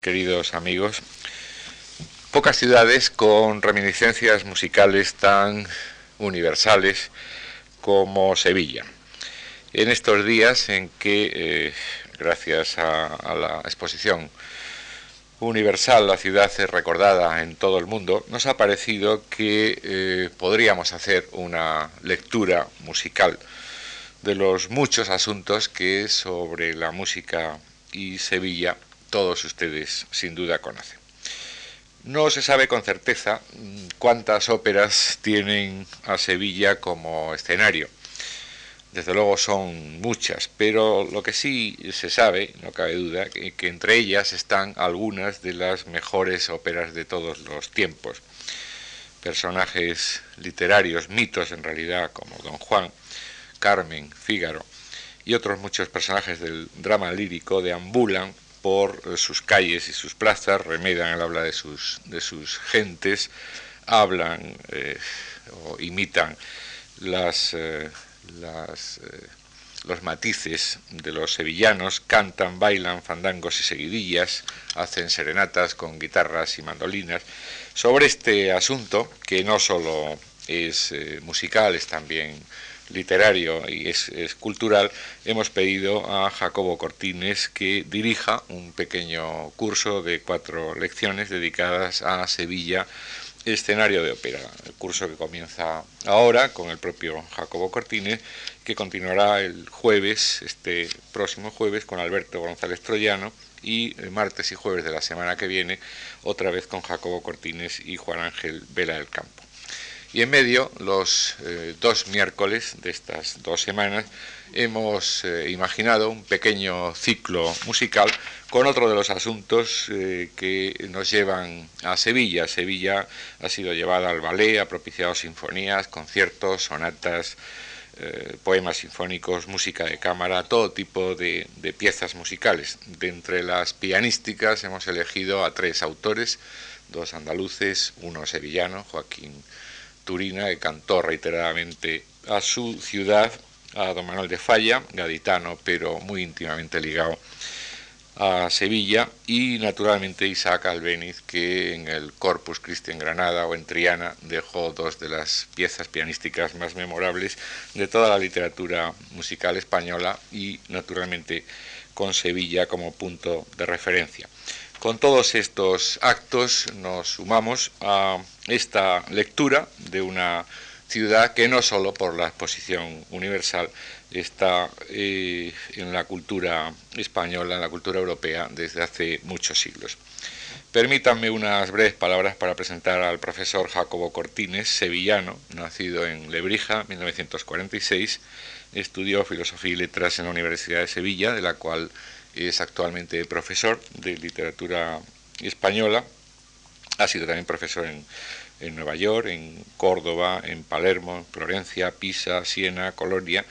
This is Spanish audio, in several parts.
queridos amigos, pocas ciudades con reminiscencias musicales tan universales como Sevilla. En estos días en que, eh, gracias a, la exposición universal, la ciudad es recordada en todo el mundo, nos ha parecido que eh, podríamos hacer una lectura musical de los muchos asuntos que sobre la música y Sevilla todos ustedes sin duda conocen. No se sabe con certeza cuántas óperas tienen a Sevilla como escenario. Desde luego son muchas, pero lo que sí se sabe, no cabe duda, que, que entre ellas están algunas de las mejores óperas de todos los tiempos. Personajes literarios, mitos en realidad, como Don Juan, Carmen, Fígaro y otros muchos personajes del drama lírico deambulan por eh, sus calles y sus plazas, remedan el habla de sus, de sus gentes, hablan eh, o imitan las, eh, las los matices de los sevillanos, cantan, bailan fandangos y seguidillas, hacen serenatas con guitarras y mandolinas. Sobre este asunto, que no solo es musical, es también literario y es, cultural, hemos pedido a Jacobo Cortines que dirija un pequeño curso de cuatro lecciones dedicadas a Sevilla, escenario de ópera. El curso que comienza ahora con el propio Jacobo Cortines, que continuará el jueves, este próximo jueves, con Alberto González Troyano y martes y jueves de la semana que viene, otra vez con Jacobo Cortines y Juan Ángel Vela del Campo. Y en medio, los eh, dos miércoles de estas dos semanas, hemos eh, imaginado un pequeño ciclo musical con otro de los asuntos eh, que nos llevan a Sevilla. Sevilla ha sido llevada al ballet, ha propiciado sinfonías, conciertos, sonatas, poemas sinfónicos, música de cámara, todo tipo de, de piezas musicales. De entre las pianísticas hemos elegido a tres autores, dos andaluces, uno sevillano, Joaquín Turina, que cantó reiteradamente a su ciudad, a don Manuel de Falla, gaditano, pero muy íntimamente ligado a Sevilla, y naturalmente Isaac Albeniz, que en el Corpus Christi en Granada o en Triana dejó dos de las piezas pianísticas más memorables de toda la literatura musical española y naturalmente con Sevilla como punto de referencia. Con todos estos actos nos sumamos a esta lectura de una ciudad que no solo por la exposición universal está eh, en la cultura española, en la cultura europea desde hace muchos siglos. Permítanme unas breves palabras para presentar al profesor Jacobo Cortines, sevillano, nacido en Lebrija, 1946, estudió filosofía y letras en la Universidad de Sevilla, de la cual es actualmente profesor de literatura española, ha sido también profesor en, Nueva York, en Córdoba, en Palermo, en Florencia, Pisa, Siena, Colonia,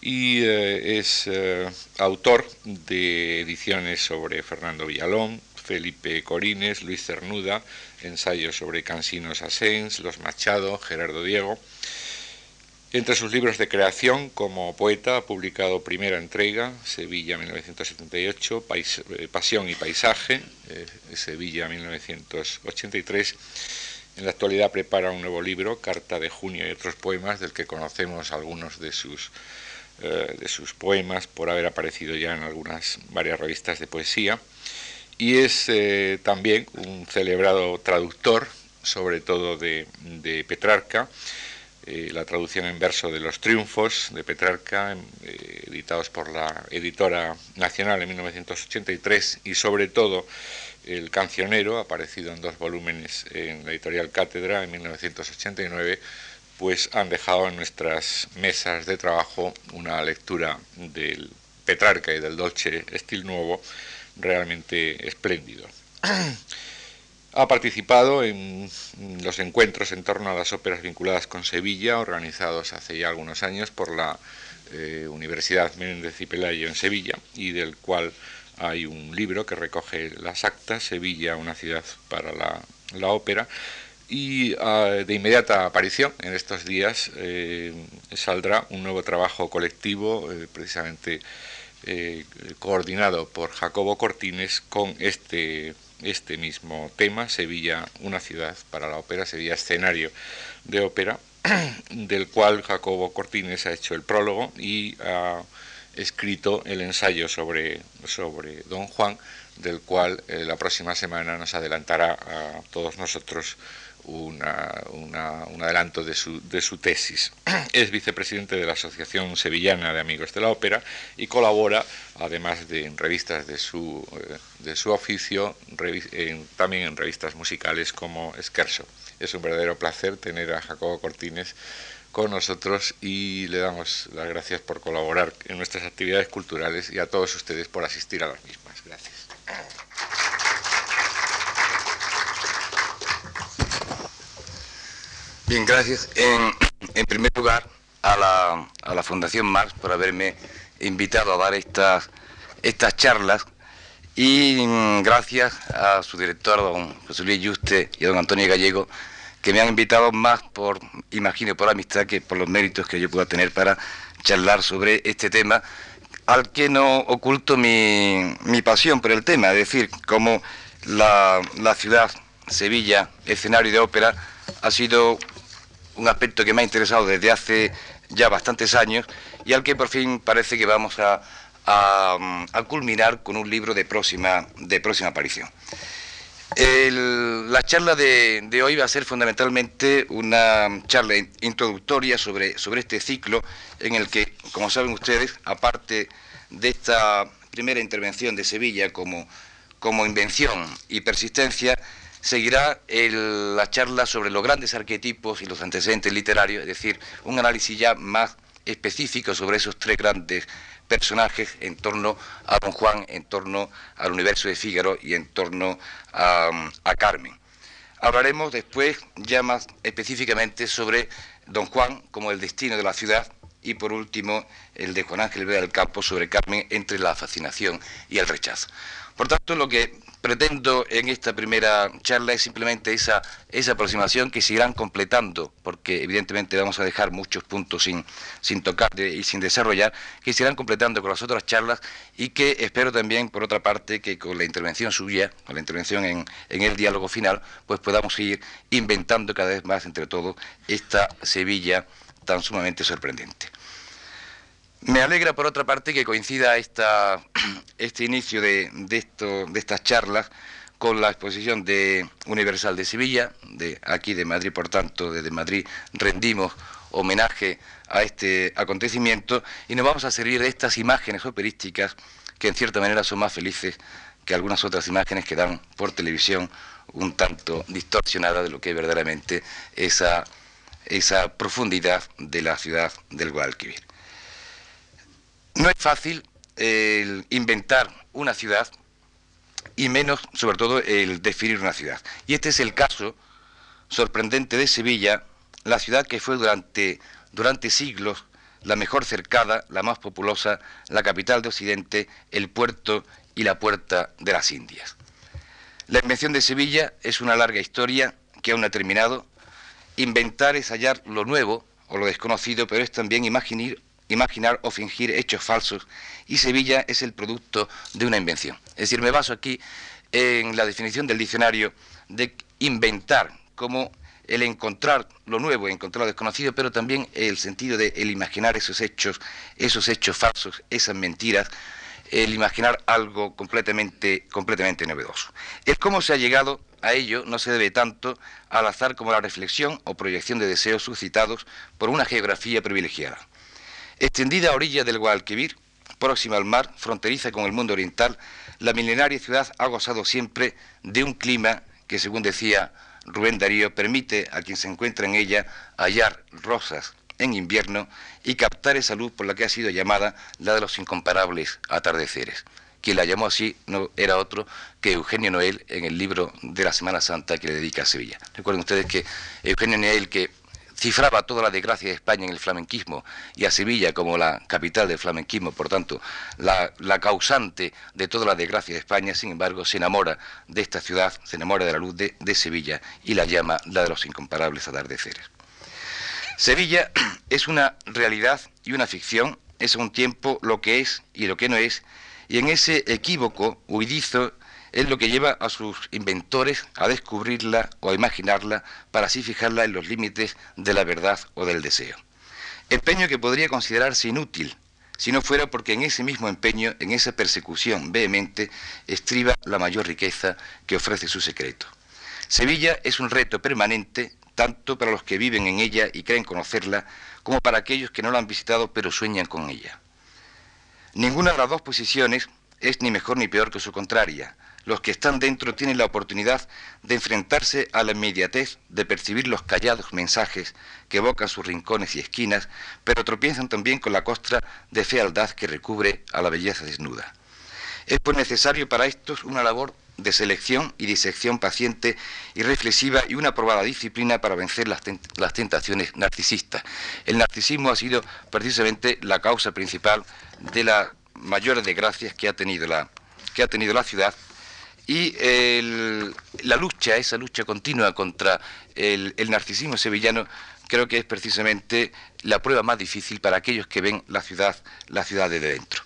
y eh, es eh, autor de ediciones sobre Fernando Villalón, Felipe Corines, Luis Cernuda, ensayos sobre Cansinos Asens, Los Machado, Gerardo Diego, entre sus libros de creación como poeta ha publicado Primera Entrega, Sevilla 1978, eh, Pasión y Paisaje, eh, Sevilla 1983. En la actualidad prepara un nuevo libro, Carta de Junio y otros poemas, del que conocemos algunos de sus, eh, de sus poemas por haber aparecido ya en algunas varias revistas de poesía. Y es también un celebrado traductor, sobre todo de, de Petrarca eh, la traducción en verso de Los Triunfos de Petrarca, eh, editados por la editora nacional en 1983, y sobre todo El Cancionero, aparecido en dos volúmenes en la editorial Cátedra en 1989, pues han dejado en nuestras mesas de trabajo una lectura del Petrarca y del Dolce Estil Nuevo realmente espléndido. Ha participado en los encuentros en torno a las óperas vinculadas con Sevilla, organizados hace ya algunos años por la eh, Universidad Menéndez y Pelayo en Sevilla, y del cual hay un libro que recoge las actas, Sevilla, una ciudad para la, ópera, y ah, de inmediata aparición en estos días eh, saldrá un nuevo trabajo colectivo, eh, precisamente coordinado por Jacobo Cortines con este, este mismo tema, Sevilla, una ciudad para la ópera, Sevilla escenario de ópera, del cual Jacobo Cortines ha hecho el prólogo y ha escrito el ensayo sobre, sobre Don Juan, del cual eh, la próxima semana nos adelantará a todos nosotros una, un adelanto de su, de su, tesis. Es vicepresidente de la Asociación Sevillana de Amigos de la Ópera y colabora, además de en revistas de su, eh, de su oficio, también en revistas musicales como Esquerso. Es un verdadero placer tener a Jacobo Cortines con nosotros y le damos las gracias por colaborar en nuestras actividades culturales y a todos ustedes por asistir a las mismas. Gracias. Bien, gracias. En, primer lugar, a la, a la, Fundación Marx por haberme invitado a dar estas, estas charlas y mm, gracias a su director, don José Luis Yuste y a don Antonio Gallego, que me han invitado más por, imagino, por amistad que por los méritos que yo pueda tener para charlar sobre este tema, al que no oculto mi, mi pasión por el tema, es decir, cómo la, la ciudad, Sevilla, escenario de ópera, ha sido un aspecto que me ha interesado desde hace ya bastantes años y al que por fin parece que vamos a, a, culminar con un libro de próxima, de próxima aparición. la charla de, hoy va a ser fundamentalmente una charla introductoria sobre, sobre este ciclo en el que, como saben ustedes, aparte de esta primera intervención de Sevilla como, como invención y persistencia, seguirá la charla sobre los grandes arquetipos y los antecedentes literarios, es decir, un análisis ya más específico sobre esos tres grandes personajes en torno a Don Juan, en torno al universo de Fígaro y en torno a, a Carmen. Hablaremos después ya más específicamente sobre Don Juan como el destino de la ciudad y por último el de Juan Ángel Vega del Campo sobre Carmen entre la fascinación y el rechazo. Por tanto, lo que pretendo en esta primera charla es simplemente esa, esa aproximación que se irán completando, porque evidentemente vamos a dejar muchos puntos sin, sin tocar y sin desarrollar, que se irán completando con las otras charlas y que espero también, por otra parte, que con la intervención suya, con la intervención en, en el diálogo final, pues podamos ir inventando cada vez más entre todos esta Sevilla tan sumamente sorprendente. Me alegra, por otra parte, que coincida este inicio de, esto, de estas charlas con la exposición de Universal de Sevilla, de aquí de Madrid, por tanto, desde Madrid rendimos homenaje a este acontecimiento y nos vamos a servir de estas imágenes operísticas que en cierta manera son más felices que algunas otras imágenes que dan por televisión un tanto distorsionada de lo que es verdaderamente esa, esa profundidad de la ciudad del Guadalquivir. No es fácil el inventar una ciudad y menos, sobre todo, el definir una ciudad. Y este es el caso sorprendente de Sevilla, la ciudad que fue durante, durante siglos la mejor cercada, la más populosa, la capital de Occidente, el puerto y la puerta de las Indias. La invención de Sevilla es una larga historia que aún no ha terminado. Inventar es hallar lo nuevo o lo desconocido, pero es también imaginar, imaginar o fingir hechos falsos y Sevilla es el producto de una invención. Es decir, me baso aquí en la definición del diccionario de inventar como el encontrar lo nuevo, encontrar lo desconocido, pero también el sentido de el imaginar esos hechos, esos hechos falsos, esas mentiras, el imaginar algo completamente, completamente novedoso. El cómo se ha llegado a ello no se debe tanto al azar como a la reflexión o proyección de deseos suscitados por una geografía privilegiada. Extendida a orilla del Guadalquivir, próxima al mar, fronteriza con el mundo oriental, la milenaria ciudad ha gozado siempre de un clima que, según decía Rubén Darío, permite a quien se encuentra en ella hallar rosas en invierno y captar esa luz por la que ha sido llamada la de los incomparables atardeceres. Quien la llamó así no era otro que Eugenio Noel en el libro de la Semana Santa que le dedica a Sevilla. Recuerden ustedes que Eugenio Noel, que cifraba toda la desgracia de España en el flamenquismo y a Sevilla como la capital del flamenquismo, por tanto, la, causante de toda la desgracia de España, sin embargo, se enamora de esta ciudad, se enamora de la luz de, de Sevilla y la llama la de los incomparables atardeceres. Sevilla es una realidad y una ficción es un tiempo lo que es y lo que no es, y en ese equívoco huidizo es lo que lleva a sus inventores a descubrirla o a imaginarla para así fijarla en los límites de la verdad o del deseo. Empeño que podría considerarse inútil si no fuera porque en ese mismo empeño, en esa persecución vehemente, estriba la mayor riqueza que ofrece su secreto. Sevilla es un reto permanente tanto para los que viven en ella y creen conocerla, como para aquellos que no la han visitado pero sueñan con ella. Ninguna de las dos posiciones es ni mejor ni peor que su contraria. Los que están dentro tienen la oportunidad de enfrentarse a la inmediatez, de percibir los callados mensajes que evocan sus rincones y esquinas, pero tropiezan también con la costra de fealdad que recubre a la belleza desnuda. Es pues necesario para estos una labor de selección y disección paciente y reflexiva y una probada disciplina para vencer las, las, tentaciones narcisistas. El narcisismo ha sido precisamente la causa principal de las mayores desgracias que ha tenido la, que ha tenido la ciudad y la lucha, esa lucha continua contra el, narcisismo sevillano, creo que es precisamente la prueba más difícil para aquellos que ven la ciudad, la ciudad de dentro.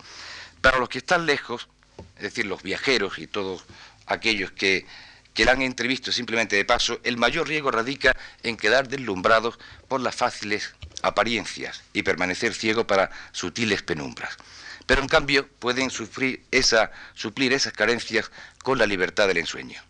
Para los que están lejos, es decir, los viajeros y todos aquellos que, que la han entrevisto simplemente de paso, el mayor riesgo radica en quedar deslumbrados por las fáciles apariencias y permanecer ciego para sutiles penumbras pero en cambio pueden suplir, esas carencias con la libertad del ensueño.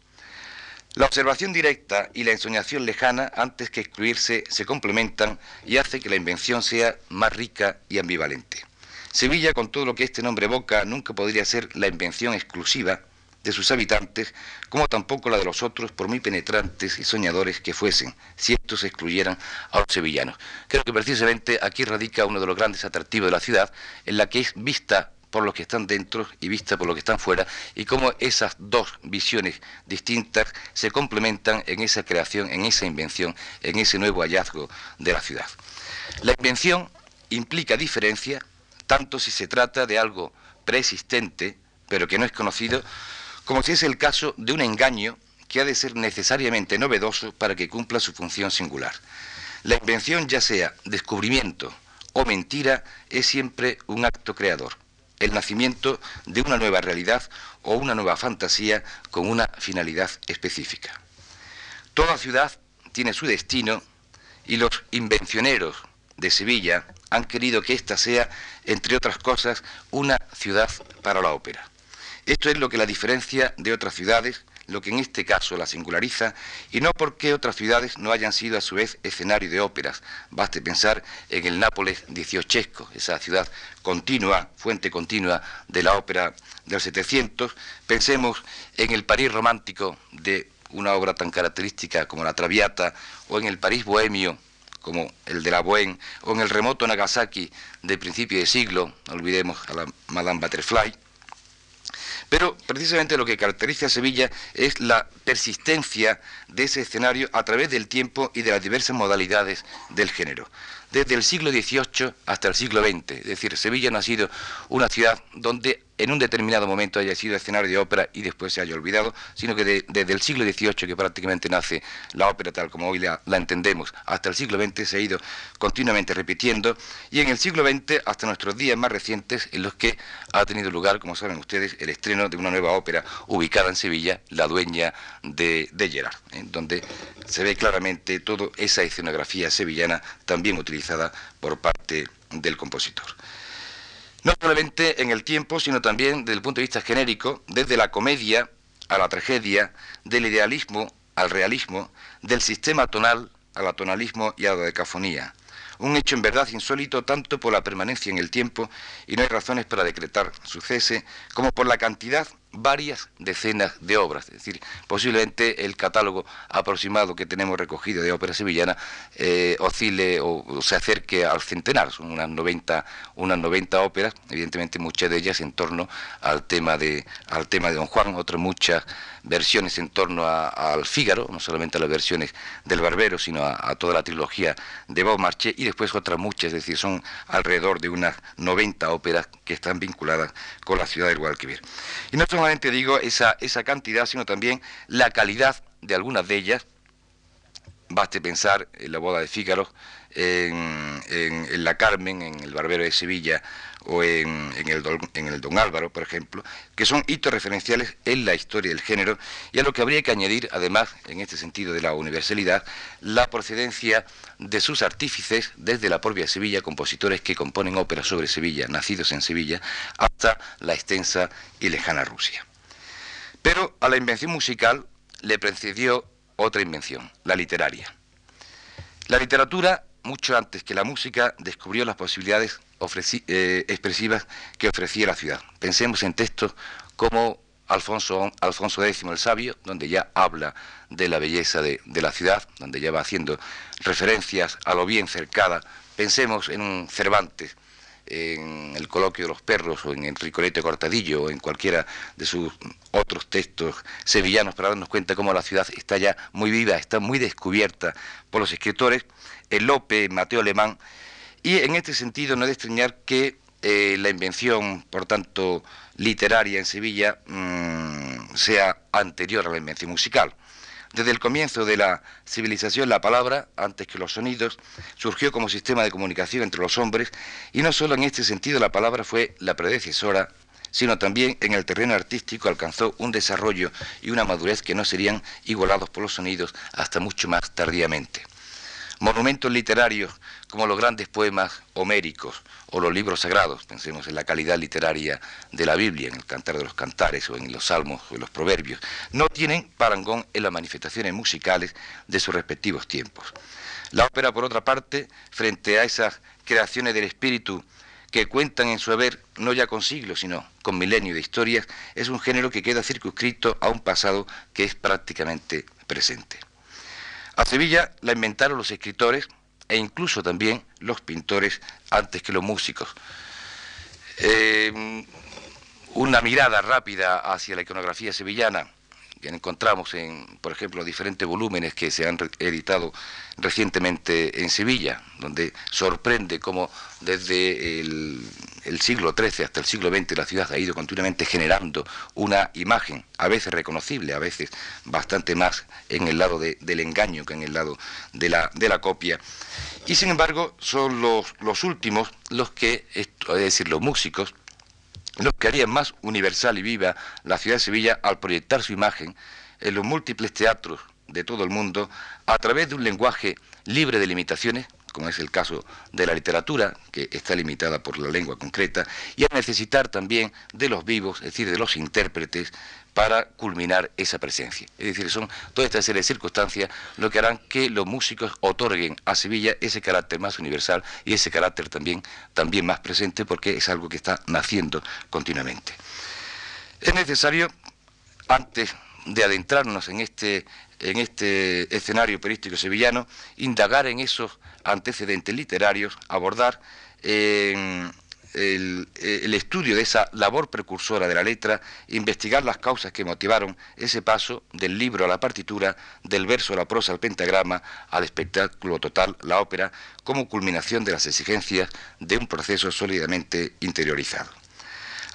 La observación directa y la ensoñación lejana, antes que excluirse, se complementan y hace que la invención sea más rica y ambivalente. Sevilla, con todo lo que este nombre evoca, nunca podría ser la invención exclusiva de sus habitantes, como tampoco la de los otros, por muy penetrantes y soñadores que fuesen, si estos excluyeran a los sevillanos. Creo que precisamente aquí radica uno de los grandes atractivos de la ciudad, en la que es vista por los que están dentro y vista por los que están fuera, y cómo esas dos visiones distintas se complementan en esa creación, en esa invención, en ese nuevo hallazgo de la ciudad. La invención implica diferencia, tanto si se trata de algo preexistente, pero que no es conocido, como si es el caso de un engaño que ha de ser necesariamente novedoso para que cumpla su función singular. La invención, ya sea descubrimiento o mentira, es siempre un acto creador, el nacimiento de una nueva realidad o una nueva fantasía con una finalidad específica. Toda ciudad tiene su destino y los invencioneros de Sevilla han querido que ésta sea, entre otras cosas, una ciudad para la ópera. Esto es lo que la diferencia de otras ciudades, lo que en este caso la singulariza, y no porque otras ciudades no hayan sido a su vez escenario de óperas. Baste pensar en el Nápoles dieciochesco, esa ciudad continua, fuente continua de la ópera del 700. Pensemos en el París romántico de una obra tan característica como la Traviata, o en el París bohemio como el de la Bohème, o en el remoto Nagasaki de principio de siglo, no olvidemos a la Madame Butterfly, pero precisamente lo que caracteriza a Sevilla es la persistencia de ese escenario a través del tiempo y de las diversas modalidades del género desde el siglo XVIII hasta el siglo XX. Es decir, Sevilla no ha sido una ciudad donde en un determinado momento haya sido escenario de ópera y después se haya olvidado, sino que desde el siglo XVIII, que prácticamente nace la ópera tal como hoy la, entendemos, hasta el siglo XX se ha ido continuamente repitiendo, y en el siglo XX hasta nuestros días más recientes, en los que ha tenido lugar, como saben ustedes, el estreno de una nueva ópera ubicada en Sevilla, La Dueña de, de Gerard, en donde se ve claramente toda esa escenografía sevillana también utilizada por parte del compositor. No solamente en el tiempo, sino también desde el punto de vista genérico, desde la comedia a la tragedia, del idealismo al realismo, del sistema tonal al atonalismo y a la decafonía. Un hecho en verdad insólito tanto por la permanencia en el tiempo, y no hay razones para decretar su cese, como por la cantidad varias decenas de obras, es decir, posiblemente el catálogo aproximado que tenemos recogido de ópera sevillana eh, oscile o, se acerque al centenar, son unas 90, unas 90 óperas, evidentemente muchas de ellas en torno al tema de, al tema de Don Juan, otras muchas versiones en torno al Fígaro, no solamente a las versiones del Barbero, sino a, toda la trilogía de Beaumarchais, y después otras muchas, es decir, son alrededor de unas 90 óperas que están vinculadas con la ciudad del Guadalquivir. Y no solamente digo esa, esa cantidad, sino también la calidad de algunas de ellas. Baste pensar en la boda de Fígaro, en, en, La Carmen, en El Barbero de Sevilla, o en, el en, el Don, Álvaro, por ejemplo, que son hitos referenciales en la historia del género y a lo que habría que añadir, además, en este sentido de la universalidad, la procedencia de sus artífices desde la propia Sevilla, compositores que componen óperas sobre Sevilla, nacidos en Sevilla, hasta la extensa y lejana Rusia. Pero a la invención musical le precedió otra invención, la literaria. La literatura, mucho antes que la música, descubrió las posibilidades eh, expresivas que ofrecía la ciudad. Pensemos en textos como Alfonso, Alfonso X el Sabio, donde ya habla de la belleza de, de, la ciudad, donde ya va haciendo referencias a lo bien cercada. Pensemos en un Cervantes, en el coloquio de los perros, o en el Ricolete Cortadillo, o en cualquiera de sus otros textos sevillanos, para darnos cuenta cómo la ciudad está ya muy viva, está muy descubierta por los escritores, el Lope, Mateo Alemán, y en este sentido no es de extrañar que eh, la invención, por tanto, literaria en Sevilla mm, sea anterior a la invención musical. Desde el comienzo de la civilización, la palabra, antes que los sonidos, surgió como sistema de comunicación entre los hombres y no solo en este sentido la palabra fue la predecesora, sino también en el terreno artístico alcanzó un desarrollo y una madurez que no serían igualados por los sonidos hasta mucho más tardíamente. Monumentos literarios como los grandes poemas homéricos o los libros sagrados, pensemos en la calidad literaria de la Biblia, en el Cantar de los Cantares o en los Salmos o en los Proverbios, no tienen parangón en las manifestaciones musicales de sus respectivos tiempos. La ópera, por otra parte, frente a esas creaciones del espíritu que cuentan en su haber no ya con siglos, sino con milenios de historias, es un género que queda circunscrito a un pasado que es prácticamente presente. A Sevilla la inventaron los escritores, e incluso también los pintores antes que los músicos. Eh, una mirada rápida hacia la iconografía sevillana que encontramos en, por ejemplo, diferentes volúmenes que se han editado recientemente en Sevilla, donde sorprende cómo desde el, siglo XIII hasta el siglo XX la ciudad ha ido continuamente generando una imagen, a veces reconocible, a veces bastante más en el lado del engaño que en el lado de la, copia. Y sin embargo son los, los últimos los que, es decir, los músicos, los que harían más universal y viva la ciudad de Sevilla al proyectar su imagen en los múltiples teatros de todo el mundo a través de un lenguaje libre de limitaciones, como es el caso de la literatura, que está limitada por la lengua concreta, y a necesitar también de los vivos, es decir, de los intérpretes, para culminar esa presencia. Es decir, son toda esta serie de circunstancias lo que harán que los músicos otorguen a Sevilla ese carácter más universal y ese carácter también, también más presente porque es algo que está naciendo continuamente. Es necesario, antes de adentrarnos en este, en este escenario operístico sevillano, indagar en esos antecedentes literarios, abordar eh, el, estudio de esa labor precursora de la letra, investigar las causas que motivaron ese paso del libro a la partitura, del verso a la prosa al pentagrama, al espectáculo total, la ópera, como culminación de las exigencias de un proceso sólidamente interiorizado.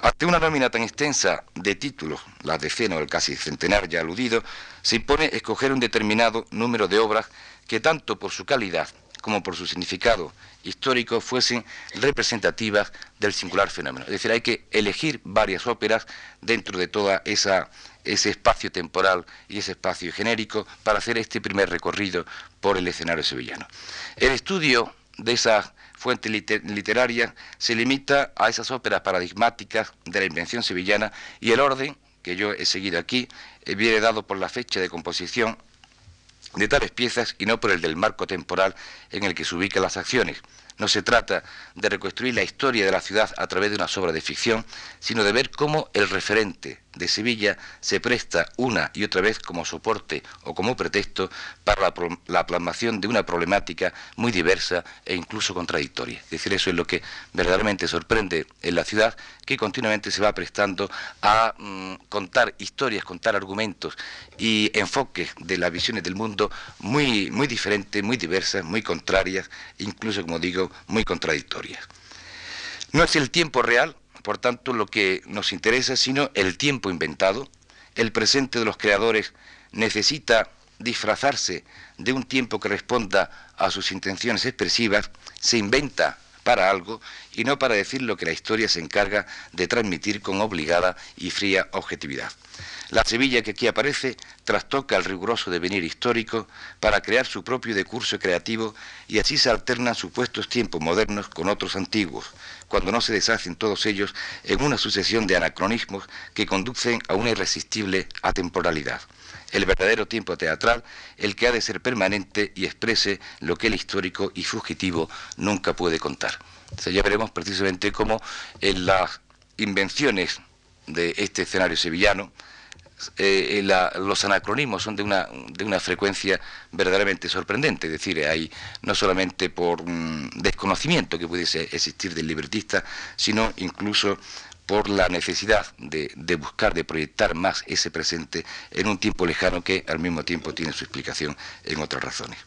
Ante una nómina tan extensa de títulos, las decena o el casi centenar ya aludido, se impone escoger un determinado número de obras que tanto por su calidad como por su significado histórico fuesen representativas del singular fenómeno. Es decir, hay que elegir varias óperas dentro de todo ese espacio temporal y ese espacio genérico para hacer este primer recorrido por el escenario sevillano. El estudio de esas fuentes literarias se limita a esas óperas paradigmáticas de la invención sevillana y el orden que yo he seguido aquí eh, viene dado por la fecha de composición de tales piezas y no por el del marco temporal en el que se ubican las acciones. No se trata de reconstruir la historia de la ciudad a través de una obra de ficción, sino de ver cómo el referente de Sevilla se presta una y otra vez como soporte o como pretexto para la, plasmación de una problemática muy diversa e incluso contradictoria. Es decir, eso es lo que verdaderamente sorprende en la ciudad, que continuamente se va prestando a mm, contar historias, contar argumentos y enfoques de las visiones del mundo muy, muy diferentes, muy diversas, muy contrarias, incluso, como digo, muy contradictorias. No es el tiempo real por tanto, lo que nos interesa, sino el tiempo inventado. El presente de los creadores necesita disfrazarse de un tiempo que responda a sus intenciones expresivas, se inventa para algo y no para decir lo que la historia se encarga de transmitir con obligada y fría objetividad. La Sevilla que aquí aparece trastoca el riguroso devenir histórico para crear su propio decurso creativo y así se alternan supuestos tiempos modernos con otros antiguos, cuando no se deshacen todos ellos en una sucesión de anacronismos que conducen a una irresistible atemporalidad. El verdadero tiempo teatral, el que ha de ser permanente y exprese lo que el histórico y fugitivo nunca puede contar. ya veremos precisamente cómo en las invenciones de este escenario sevillano, eh, los anacronismos son de una, de una frecuencia verdaderamente sorprendente, es decir, hay no solamente por desconocimiento que pudiese existir del libretista, sino incluso por la necesidad de, buscar, de proyectar más ese presente en un tiempo lejano que al mismo tiempo tiene su explicación en otras razones.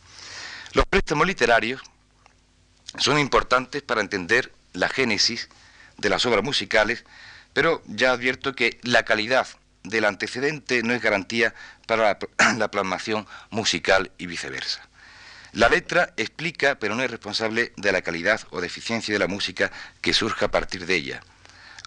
Los préstamos literarios son importantes para entender la génesis de las obras musicales, pero ya advierto que la calidad del antecedente no es garantía para la, plasmación musical y viceversa. La letra explica, pero no es responsable de la calidad o deficiencia de la música que surja a partir de ella.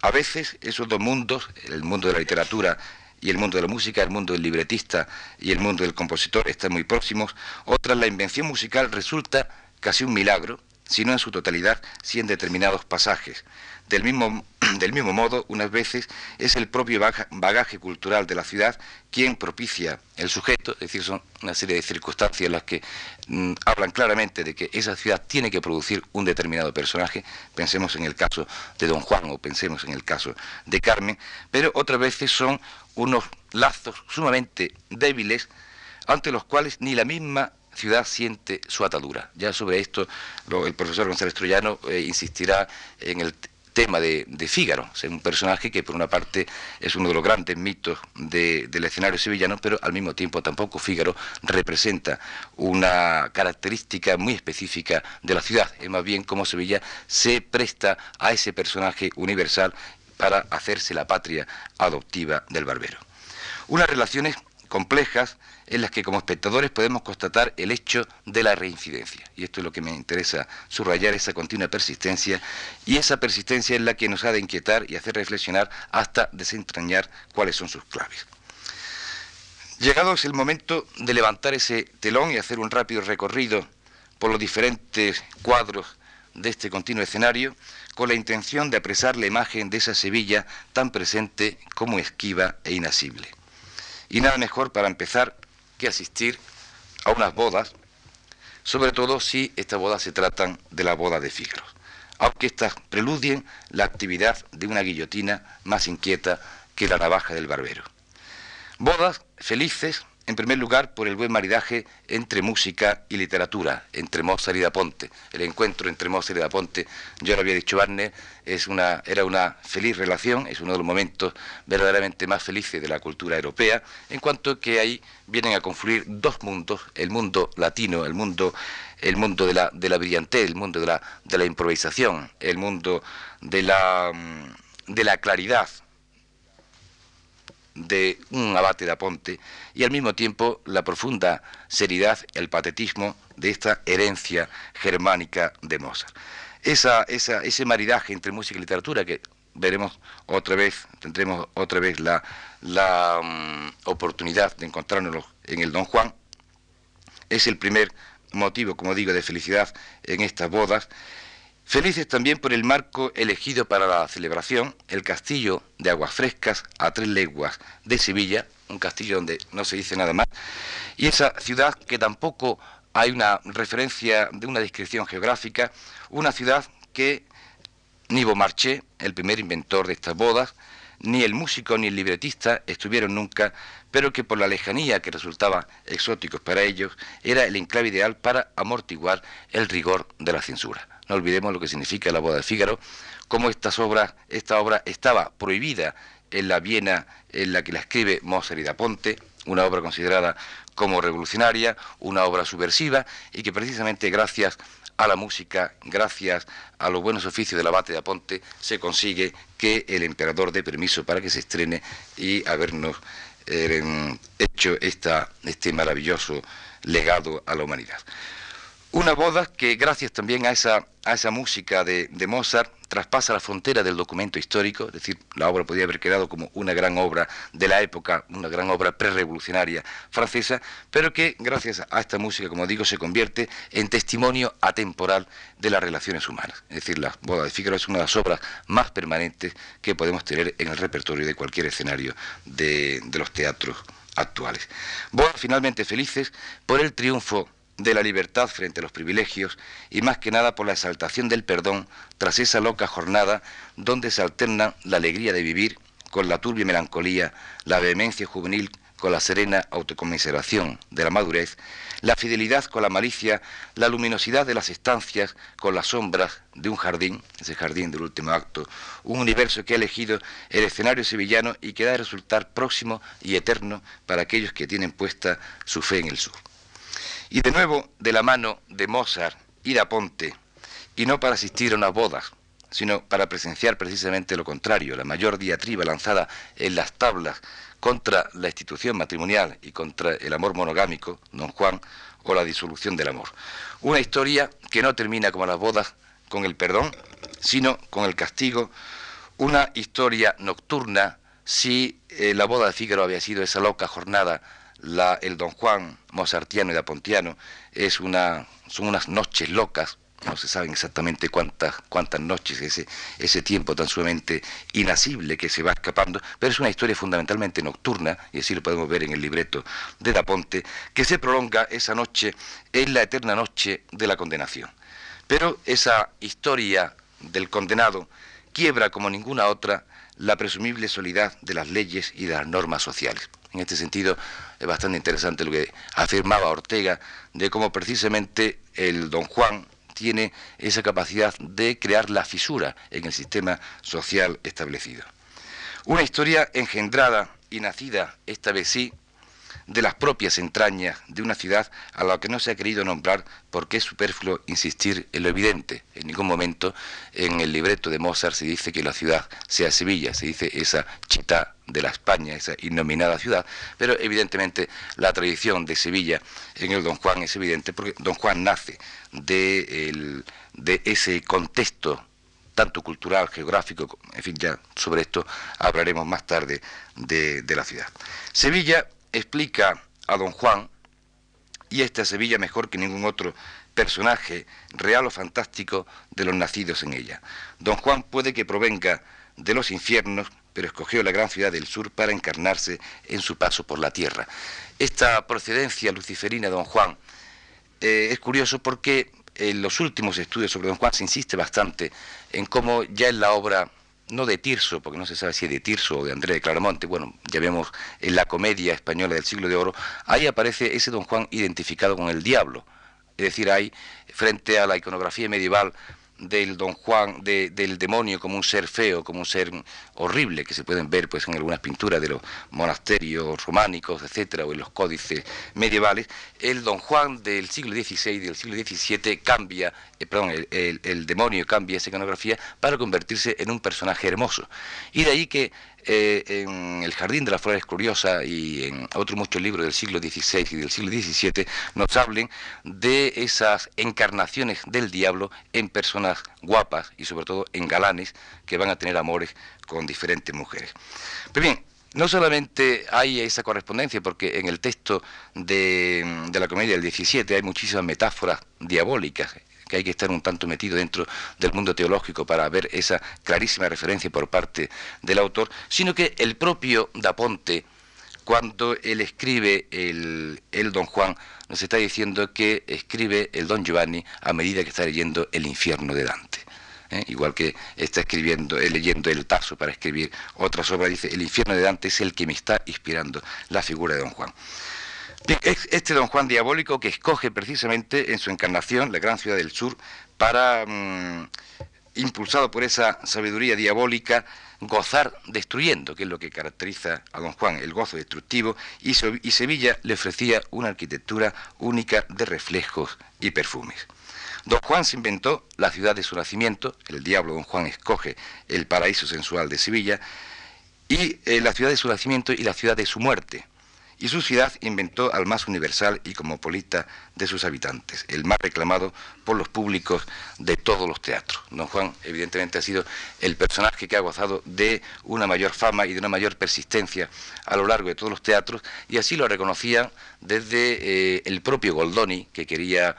A veces esos dos mundos, el mundo de la literatura y el mundo de la música, el mundo del libretista y el mundo del compositor están muy próximos. Otras, la invención musical resulta casi un milagro, si no en su totalidad, si en determinados pasajes. Del mismo, del mismo modo, unas veces es el propio bagaje cultural de la ciudad quien propicia el sujeto, es decir, son una serie de circunstancias las que mm, hablan claramente de que esa ciudad tiene que producir un determinado personaje, pensemos en el caso de Don Juan o pensemos en el caso de Carmen, pero otras veces son unos lazos sumamente débiles ante los cuales ni la misma ciudad siente su atadura. Ya sobre esto el profesor González Troyano eh, insistirá en el tema de, Fígaro, es un personaje que por una parte es uno de los grandes mitos del escenario sevillano, pero al mismo tiempo tampoco Fígaro representa una característica muy específica de la ciudad, es más bien como Sevilla se presta a ese personaje universal para hacerse la patria adoptiva del barbero. Unas relaciones complejas en las que como espectadores podemos constatar el hecho de la reincidencia. Y esto es lo que me interesa subrayar, esa continua persistencia, y esa persistencia es la que nos ha de inquietar y hacer reflexionar hasta desentrañar cuáles son sus claves. Llegado es el momento de levantar ese telón y hacer un rápido recorrido por los diferentes cuadros de este continuo escenario, con la intención de apresar la imagen de esa Sevilla tan presente como esquiva e inasible. Y nada mejor para empezar asistir a unas bodas, sobre todo si estas bodas se tratan de la boda de Fígaro, aunque estas preludien la actividad de una guillotina más inquieta que la navaja del barbero. Bodas felices en primer lugar, por el buen maridaje entre música y literatura, entre Mozart y Da Ponte. El encuentro entre Mozart y Da Ponte, yo lo había dicho Barney, es una, era una feliz relación, es uno de los momentos verdaderamente más felices de la cultura europea, en cuanto que ahí vienen a confluir dos mundos, el mundo latino, el mundo, el mundo de la, de la brillantez, el mundo de la, de la improvisación, el mundo de la, de la claridad, de un abate de Aponte y al mismo tiempo la profunda seriedad, el patetismo de esta herencia germánica de Mozart. Esa, ese maridaje entre música y literatura que veremos otra vez, tendremos otra vez la, la mm, oportunidad de encontrarnos en el Don Juan, es el primer motivo, como digo, de felicidad en estas bodas Felices también por el marco elegido para la celebración, el castillo de Aguas Frescas a tres leguas de Sevilla, un castillo donde no se dice nada más, y esa ciudad que tampoco hay una referencia de una descripción geográfica, una ciudad que ni Beaumarchais, el primer inventor de estas bodas, ni el músico ni el libretista estuvieron nunca, pero que por la lejanía que resultaba exóticos para ellos, era el enclave ideal para amortiguar el rigor de la censura. No olvidemos lo que significa la boda de Fígaro, cómo estas obras, esta obra estaba prohibida en la Viena en la que la escribe Mozart y da Ponte, una obra considerada como revolucionaria, una obra subversiva y que precisamente gracias a la música, gracias a los buenos oficios del abate de Aponte, se consigue que el emperador dé permiso para que se estrene y habernos eh, hecho este maravilloso legado a la humanidad. Una boda que gracias también a esa, a esa música de, Mozart traspasa la frontera del documento histórico, es decir, la obra podría haber quedado como una gran obra de la época, una gran obra prerevolucionaria francesa, pero que gracias a esta música, como digo, se convierte en testimonio atemporal de las relaciones humanas. Es decir, la boda de Fígaro es una de las obras más permanentes que podemos tener en el repertorio de cualquier escenario de, de los teatros actuales. Bodas finalmente felices por el triunfo de la libertad frente a los privilegios y más que nada por la exaltación del perdón tras esa loca jornada donde se alterna la alegría de vivir con la turbia melancolía, la vehemencia juvenil con la serena autocomiseración de la madurez, la fidelidad con la malicia, la luminosidad de las estancias con las sombras de un jardín, ese jardín del último acto, un universo que ha elegido el escenario sevillano y que da a resultar próximo y eterno para aquellos que tienen puesta su fe en el sur. Y de nuevo, de la mano de Mozart y de Aponte, y no para asistir a unas bodas, sino para presenciar precisamente lo contrario, la mayor diatriba lanzada en las tablas contra la institución matrimonial y contra el amor monogámico, don Juan, o la disolución del amor. Una historia que no termina como las bodas con el perdón, sino con el castigo, una historia nocturna si eh, la boda de Fígaro había sido esa loca jornada el Don Juan mozartiano y apontiano es una, son unas noches locas, no se saben exactamente cuántas, cuántas noches, ese, ese tiempo tan sumamente inasible que se va escapando, pero es una historia fundamentalmente nocturna, y así lo podemos ver en el libreto de Da Ponte, que se prolonga esa noche en la eterna noche de la condenación. Pero esa historia del condenado quiebra como ninguna otra la presumible solidad de las leyes y de las normas sociales. En este sentido, es bastante interesante lo que afirmaba Ortega de cómo precisamente el don Juan tiene esa capacidad de crear la fisura en el sistema social establecido. Una historia engendrada y nacida, esta vez sí, de las propias entrañas de una ciudad a la que no se ha querido nombrar porque es superfluo insistir en lo evidente. En ningún momento en el libreto de Mozart se dice que la ciudad sea Sevilla, se dice esa chita de la España, esa innominada ciudad, pero evidentemente la tradición de Sevilla en el Don Juan es evidente porque Don Juan nace de, de ese contexto tanto cultural, geográfico, en fin, ya sobre esto hablaremos más tarde de, de la ciudad. Sevilla explica a don Juan, y esta Sevilla mejor que ningún otro personaje real o fantástico de los nacidos en ella. Don Juan puede que provenga de los infiernos, pero escogió la gran ciudad del sur para encarnarse en su paso por la tierra. Esta procedencia luciferina de don Juan eh, es curioso porque en los últimos estudios sobre don Juan se insiste bastante en cómo ya en la obra no de Tirso, porque no se sabe si es de Tirso o de Andrés de Claramonte, bueno, ya vemos en la comedia española del siglo de oro, ahí aparece ese don Juan identificado con el diablo. Es decir, hay, frente a la iconografía medieval, del don Juan, del demonio como un ser feo, como un ser horrible, que se pueden ver pues en algunas pinturas de los monasterios románicos, etcétera, o en los códices medievales, el don Juan del siglo XVI del siglo XVII cambia, eh, perdón, el, el demonio cambia esa iconografía para convertirse en un personaje hermoso. Y de ahí que eh, en El Jardín de las Flores Curiosas y en otros muchos libros del siglo XVI y del siglo XVII nos hablen de esas encarnaciones del diablo en personas guapas y sobre todo en galanes que van a tener amores con diferentes mujeres. Pero bien, no solamente hay esa correspondencia, porque en el texto de, de la comedia del XVII hay muchísimas metáforas diabólicas que hay que estar un tanto metido dentro del mundo teológico para ver esa clarísima referencia por parte del autor, sino que el propio Daponte, cuando él escribe el, Don Juan, nos está diciendo que escribe el Don Giovanni a medida que está leyendo el infierno de Dante. ¿eh? igual que está escribiendo, eh, leyendo el Tazo para escribir otras obras, dice, el infierno de Dante es el que me está inspirando la figura de Don Juan. Este don Juan Diabólico que escoge precisamente en su encarnación la gran ciudad del sur para, mm, impulsado por esa sabiduría diabólica, gozar destruyendo, que es lo que caracteriza a don Juan, el gozo destructivo, y, Sevilla le ofrecía una arquitectura única de reflejos y perfumes. Don Juan se inventó la ciudad de su nacimiento, el diablo don Juan escoge el paraíso sensual de Sevilla, y eh, la ciudad de su nacimiento y la ciudad de su muerte y su ciudad inventó al más universal y cosmopolita de sus habitantes, el más reclamado por los públicos de todos los teatros. Don Juan, evidentemente, ha sido el personaje que ha gozado de una mayor fama y de una mayor persistencia a lo largo de todos los teatros, y así lo reconocían desde eh, el propio Goldoni, que quería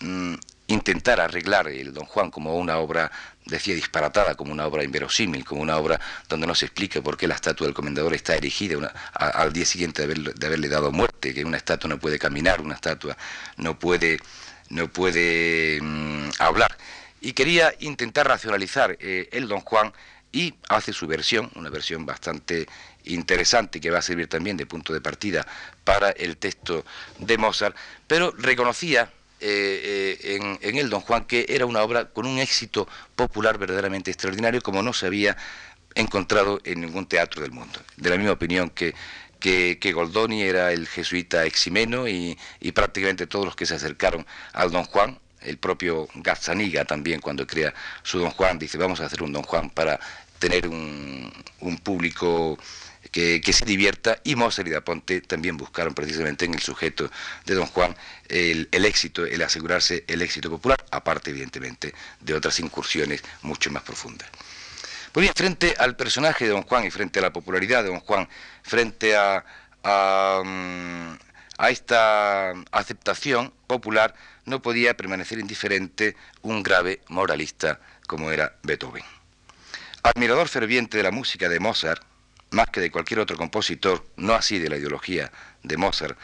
mm, intentar arreglar el Don Juan como una obra, decía, disparatada, como una obra inverosímil, como una obra donde no se explica por qué la estatua del comendador está erigida al día siguiente de, haberle dado muerte, que una estatua no puede caminar, una estatua no puede, no puede mm, hablar. Y quería intentar racionalizar eh, el Don Juan y hace su versión, una versión bastante interesante que va a servir también de punto de partida para el texto de Mozart, pero reconocía eh, eh, en, el Don Juan, que era una obra con un éxito popular verdaderamente extraordinario, como no se había encontrado en ningún teatro del mundo. De la misma opinión que, que, Goldoni era el jesuita eximeno y, prácticamente todos los que se acercaron al Don Juan, el propio Gazzaniga también cuando crea su Don Juan, dice vamos a hacer un Don Juan para tener un, un público que, se divierta y Mozart y Daponte también buscaron precisamente en el sujeto de Don Juan el, éxito, el asegurarse el éxito popular, aparte evidentemente de otras incursiones mucho más profundas. Pues bien, frente al personaje de Don Juan y frente a la popularidad de Don Juan, frente a, a, mm, a esta aceptación popular, no podía permanecer indiferente un grave moralista como era Beethoven. Admirador ferviente de la música de Mozart, más que de cualquier otro compositor, no así de la ideología de Mozart,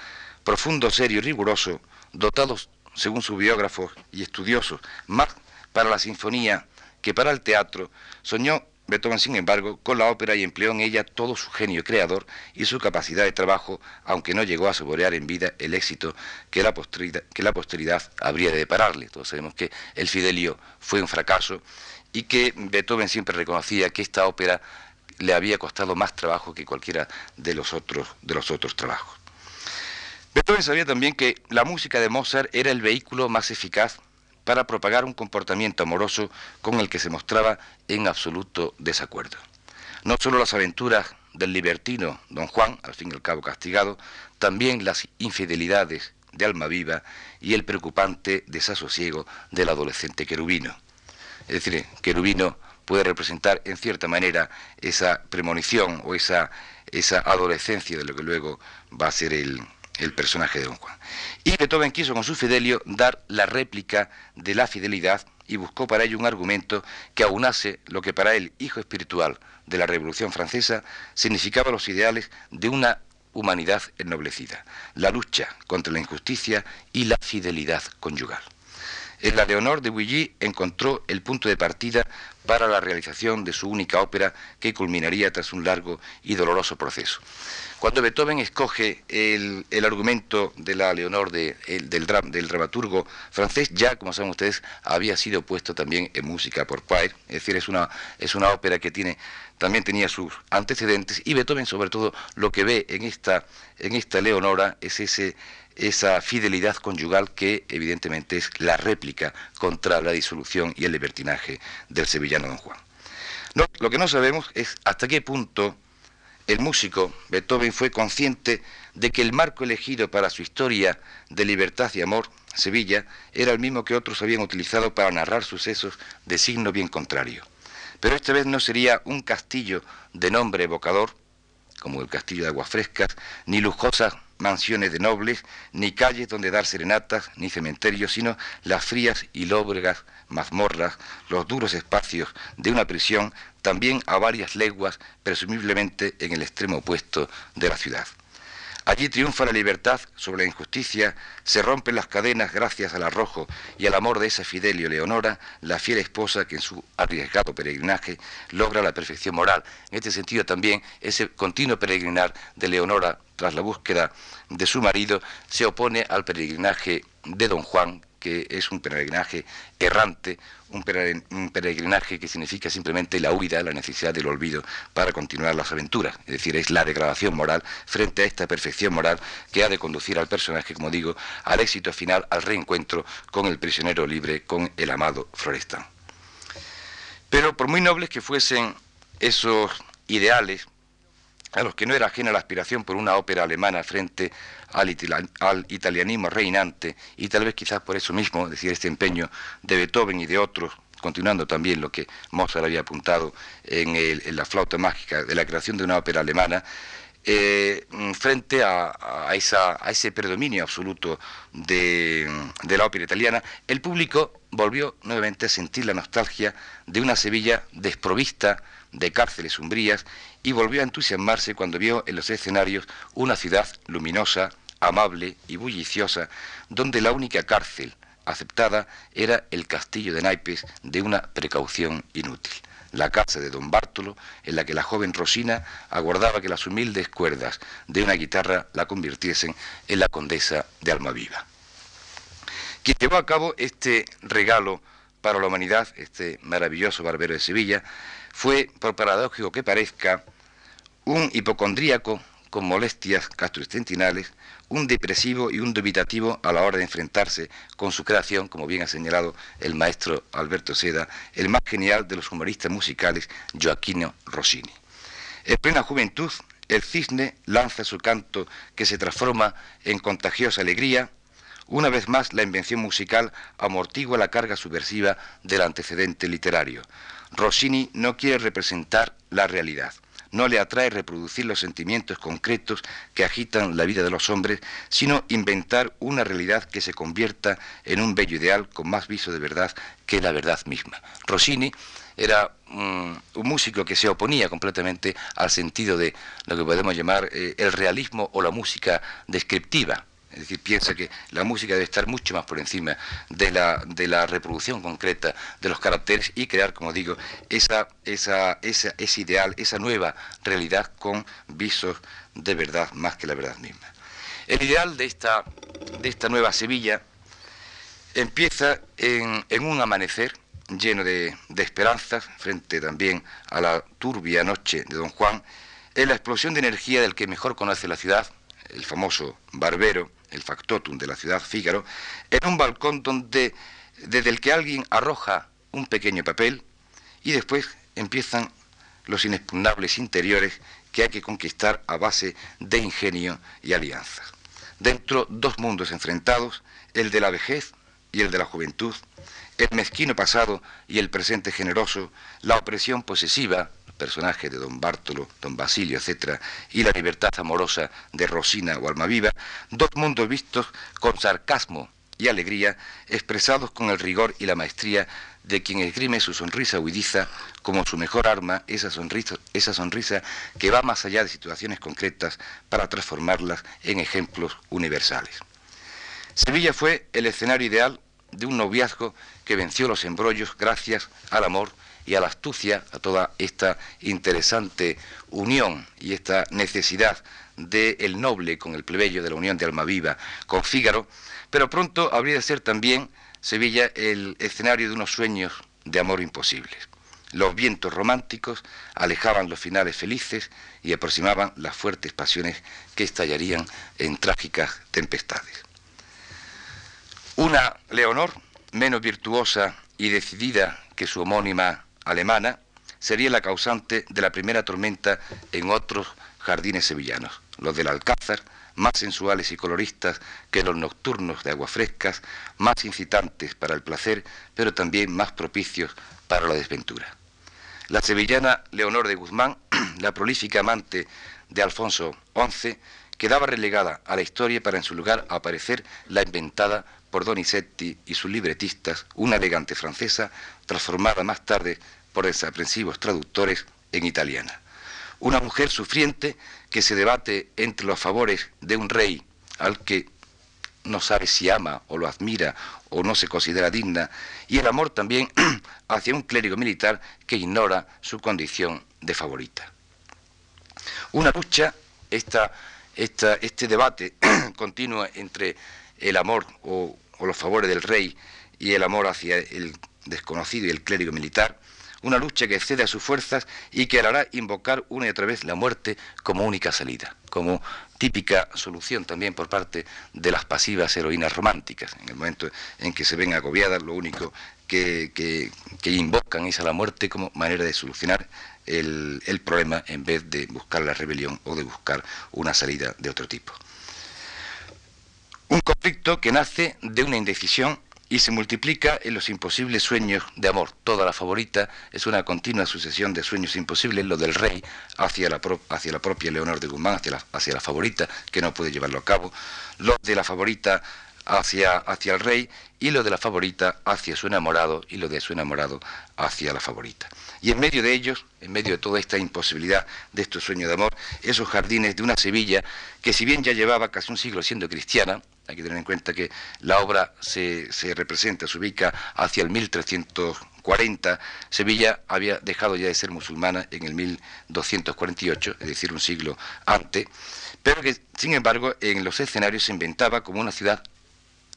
profundo, serio y riguroso, dotados, según sus biógrafos y estudiosos, más para la sinfonía que para el teatro, soñó Beethoven, sin embargo, con la ópera y empleó en ella todo su genio creador y su capacidad de trabajo, aunque no llegó a saborear en vida el éxito que la que la posteridad habría de depararle. Todos sabemos que el Fidelio fue un fracaso y que Beethoven siempre reconocía que esta ópera le había costado más trabajo que cualquiera de los otros, de los otros trabajos. Beethoven sabía también que la música de Mozart era el vehículo más eficaz para propagar un comportamiento amoroso con el que se mostraba en absoluto desacuerdo. No solo las aventuras del libertino don Juan, al fin y al cabo castigado, también las infidelidades de alma viva y el preocupante desasosiego del adolescente querubino. Es decir, querubino puede representar en cierta manera esa premonición o esa, esa adolescencia de lo que luego va a ser el, el personaje de Don Juan. Y Beethoven quiso con su Fidelio dar la réplica de la fidelidad y buscó para ello un argumento que aunase lo que para él, hijo espiritual de la Revolución Francesa, significaba los ideales de una humanidad ennoblecida, la lucha contra la injusticia y la fidelidad conyugal. En la Leonor de Bouilly encontró el punto de partida para la realización de su única ópera que culminaría tras un largo y doloroso proceso. Cuando Beethoven escoge el, argumento de la Leonor del, del, dramaturgo francés, ya, como saben ustedes, había sido puesto también en música por Poir, es decir, es una, es una ópera que tiene, también tenía sus antecedentes, y Beethoven sobre todo lo que ve en esta, en esta Leonora es ese esa fidelidad conyugal que evidentemente es la réplica contra la disolución y el libertinaje del sevillano don Juan. lo que no sabemos es hasta qué punto el músico Beethoven fue consciente de que el marco elegido para su historia de libertad y amor, Sevilla, era el mismo que otros habían utilizado para narrar sucesos de signo bien contrario. Pero esta vez no sería un castillo de nombre evocador, como el castillo de Aguas Frescas, ni lujosa mansiones de nobles, ni calles donde dar serenatas, ni cementerios, sino las frías y lóbregas mazmorras, los duros espacios de una prisión, también a varias leguas, presumiblemente en el extremo opuesto de la ciudad. Allí triunfa la libertad sobre la injusticia, se rompen las cadenas gracias al arrojo y al amor de esa Fidelio Leonora, la fiel esposa que en su arriesgado peregrinaje logra la perfección moral. En este sentido también ese continuo peregrinar de Leonora tras la búsqueda de su marido se opone al peregrinaje de don Juan que es un peregrinaje errante, un peregrinaje que significa simplemente la huida, la necesidad del olvido para continuar las aventuras. Es decir, es la degradación moral frente a esta perfección moral que ha de conducir al personaje, como digo, al éxito final, al reencuentro con el prisionero libre, con el amado Florestan. Pero por muy nobles que fuesen esos ideales, a los que no era ajena la aspiración por una ópera alemana frente al, italianismo reinante, y tal vez quizás por eso mismo, decir, este empeño de Beethoven y de otros, continuando también lo que Mozart había apuntado en, la flauta mágica de la creación de una ópera alemana, eh, frente a, ese predominio absoluto de, de, la ópera italiana, el público volvió nuevamente a sentir la nostalgia de una Sevilla desprovista de cárceles umbrías y volvió a entusiasmarse cuando vio en los escenarios una ciudad luminosa, amable y bulliciosa, donde la única cárcel aceptada era el castillo de naipes de una precaución inútil, la casa de don Bártolo, en la que la joven Rosina aguardaba que las humildes cuerdas de una guitarra la convirtiesen en la condesa de Almaviva. Quien llevó a cabo este regalo para la humanidad, este maravilloso barbero de Sevilla, fue, por paradójico que parezca, un hipocondríaco con molestias gastrointestinales, un depresivo y un dubitativo a la hora de enfrentarse con su creación, como bien ha señalado el maestro Alberto Seda, el más genial de los humoristas musicales, Joaquino Rossini. En plena juventud, el cisne lanza su canto que se transforma en contagiosa alegría. Una vez más, la invención musical amortigua la carga subversiva del antecedente literario. Rossini no quiere representar la realidad no le atrae reproducir los sentimientos concretos que agitan la vida de los hombres, sino inventar una realidad que se convierta en un bello ideal con más viso de verdad que la verdad misma. Rossini era un músico que se oponía completamente al sentido de lo que podemos llamar eh, el realismo o la música descriptiva. Es decir, piensa que la música debe estar mucho más por encima de la, de la reproducción concreta de los caracteres y crear, como digo, esa, esa, esa, ese ideal, esa nueva realidad con visos de verdad más que la verdad misma. El ideal de esta, de esta nueva Sevilla empieza en, un amanecer lleno de, de esperanzas frente también a la turbia noche de Don Juan, en la explosión de energía del que mejor conoce la ciudad, el famoso barbero, el factotum de la ciudad Fígaro, en un balcón donde, desde el que alguien arroja un pequeño papel y después empiezan los inexpugnables interiores que hay que conquistar a base de ingenio y alianzas. Dentro dos mundos enfrentados, el de la vejez y el de la juventud, el mezquino pasado y el presente generoso, la opresión posesiva personajes de don Bártolo, don Basilio, etc., y la libertad amorosa de Rosina o Almaviva, dos mundos vistos con sarcasmo y alegría, expresados con el rigor y la maestría de quien esgrime su sonrisa huidiza como su mejor arma, esa sonrisa, esa sonrisa que va más allá de situaciones concretas para transformarlas en ejemplos universales. Sevilla fue el escenario ideal de un noviazgo que venció los embrollos gracias al amor y a la astucia, a toda esta interesante unión y esta necesidad del noble con el plebeyo, de la unión de Almaviva con Fígaro, pero pronto habría de ser también Sevilla el escenario de unos sueños de amor imposibles. Los vientos románticos alejaban los finales felices y aproximaban las fuertes pasiones que estallarían en trágicas tempestades. Una Leonor, menos virtuosa y decidida que su homónima alemana sería la causante de la primera tormenta en otros jardines sevillanos, los del Alcázar, más sensuales y coloristas que los nocturnos de aguas frescas, más incitantes para el placer, pero también más propicios para la desventura. La sevillana Leonor de Guzmán, la prolífica amante de Alfonso XI, quedaba relegada a la historia para en su lugar aparecer la inventada por Donizetti y sus libretistas, una elegante francesa, transformada más tarde por desaprensivos traductores en italiana. Una mujer sufriente que se debate entre los favores de un rey al que no sabe si ama o lo admira o no se considera digna, y el amor también hacia un clérigo militar que ignora su condición de favorita. Una lucha, esta, este debate continuo entre el amor o o los favores del rey y el amor hacia el desconocido y el clérigo militar, una lucha que excede a sus fuerzas y que hará invocar una y otra vez la muerte como única salida, como típica solución también por parte de las pasivas heroínas románticas. En el momento en que se ven agobiadas, lo único que, invocan esa la muerte como manera de solucionar el problema en vez de buscar la rebelión o de buscar una salida de otro tipo. Un conflicto que nace de una indecisión y se multiplica en los imposibles sueños de amor. Toda la favorita es una continua sucesión de sueños imposibles, lo del rey hacia la, hacia la propia Leonor de Guzmán, hacia la, hacia la favorita, que no puede llevarlo a cabo, lo de la favorita hacia, hacia el rey y lo de la favorita hacia su enamorado y lo de su enamorado hacia la favorita. Y en medio de ellos, en medio de toda esta imposibilidad de estos sueños de amor, esos jardines de una Sevilla que si bien ya llevaba casi un siglo siendo cristiana, hay que tener en cuenta que la obra se, representa, se ubica hacia el 1340. Sevilla había dejado ya de ser musulmana en el 1248, es decir, un siglo antes, pero que, sin embargo, en los escenarios se inventaba como una ciudad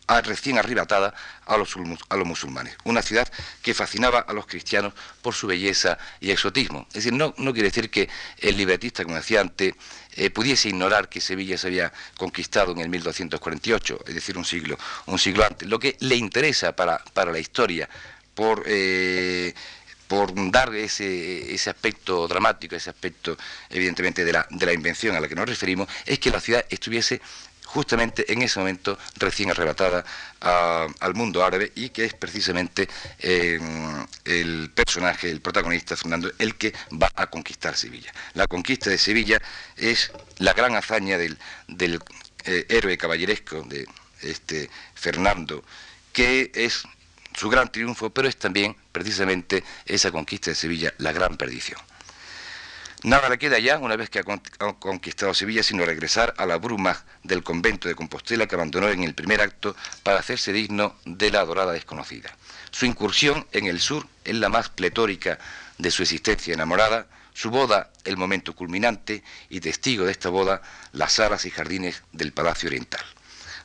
recién arrebatada a los, a los, musulmanes. Una ciudad que fascinaba a los cristianos por su belleza y exotismo. Es decir, no, quiere decir que el libretista, como decía antes, eh, pudiese ignorar que Sevilla se había conquistado en el 1248, es decir, un siglo, un siglo antes. Lo que le interesa para, para la historia, por... Eh, por dar ese, ese, aspecto dramático, ese aspecto evidentemente de la, de la invención a la que nos referimos, es que la ciudad estuviese justamente en ese momento recién arrebatada al mundo árabe y que es precisamente eh, el personaje, el protagonista, Fernando, el que va a conquistar Sevilla. La conquista de Sevilla es la gran hazaña del, eh, héroe caballeresco de este Fernando, que es su gran triunfo, pero es también precisamente esa conquista de Sevilla la gran perdición. Nada le queda ya, una vez que ha conquistado Sevilla, sino regresar a la bruma del convento de Compostela que abandonó en el primer acto para hacerse digno de la adorada desconocida. Su incursión en el sur es la más pletórica de su existencia enamorada, su boda el momento culminante y testigo de esta boda las salas y jardines del Palacio Oriental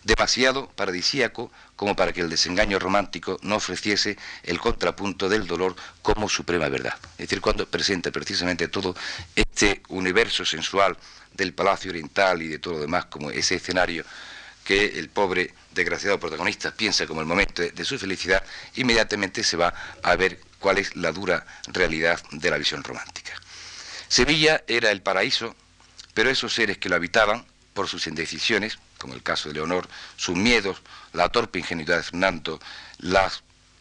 demasiado paradisíaco como para que el desengaño romántico no ofreciese el contrapunto del dolor como suprema verdad. Es decir, cuando presenta precisamente todo este universo sensual del Palacio Oriental y de todo lo demás como ese escenario que el pobre desgraciado protagonista piensa como el momento de, su felicidad, inmediatamente se va a ver cuál es la dura realidad de la visión romántica. Sevilla era el paraíso, pero esos seres que lo habitaban, por sus indecisiones, como el caso de Leonor, sus miedos, la torpe ingenuidad de Fernando,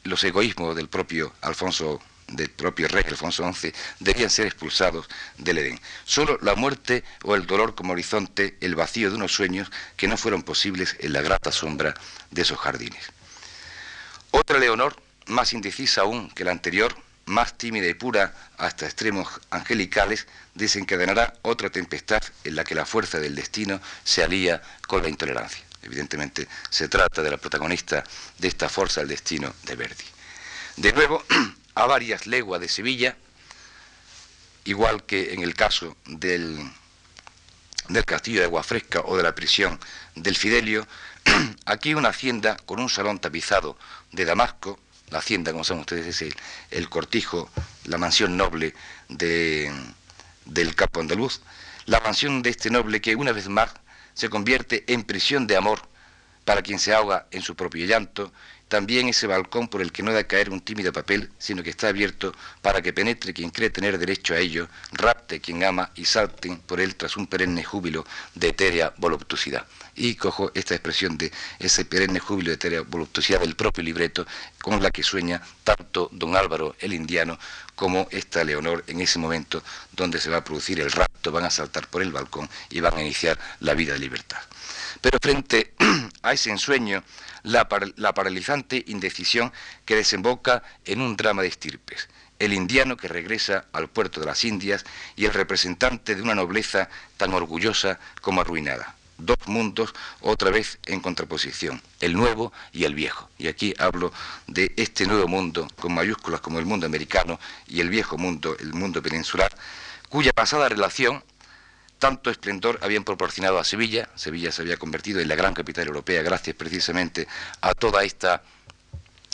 los egoísmos del propio Alfonso del propio rey Alfonso XI, debían ser expulsados del Edén. Solo la muerte o el dolor como horizonte, el vacío de unos sueños que no fueron posibles en la grata sombra de esos jardines. Otra Leonor, más indecisa aún que la anterior, más tímida y pura hasta extremos angelicales, desencadenará otra tempestad en la que la fuerza del destino se alía con la intolerancia. Evidentemente se trata de la protagonista de esta fuerza del destino de Verdi. De nuevo, a varias leguas de Sevilla, igual que en el caso del, del castillo de Agua Fresca o de la prisión del Fidelio, aquí una hacienda con un salón tapizado de Damasco, la hacienda, como saben ustedes, es el, cortijo, la mansión noble de, del capo andaluz, la mansión de este noble que una vez más se convierte en prisión de amor para quien se ahoga en su propio llanto, también ese balcón por el que no da caer un tímido papel, sino que está abierto para que penetre quien cree tener derecho a ello, rapte quien ama y salten por él tras un perenne júbilo de etérea voluptuosidad y cojo esta expresión de ese perenne júbilo de voluptuosidad del propio libreto con la que sueña tanto don Álvaro el indiano como esta Leonor en ese momento donde se va a producir el rapto, van a saltar por el balcón y van a iniciar la vida de libertad. Pero frente a ese ensueño, la, la paralizante indecisión que desemboca en un drama de estirpes el indiano que regresa al puerto de las Indias y el representante de una nobleza tan orgullosa como arruinada dos mundos otra vez en contraposición, el nuevo y el viejo. Y aquí hablo de este nuevo mundo con mayúsculas como el mundo americano y el viejo mundo, el mundo peninsular, cuya pasada relación tanto esplendor habían proporcionado a Sevilla. Sevilla se había convertido en la gran capital europea gracias precisamente a toda esta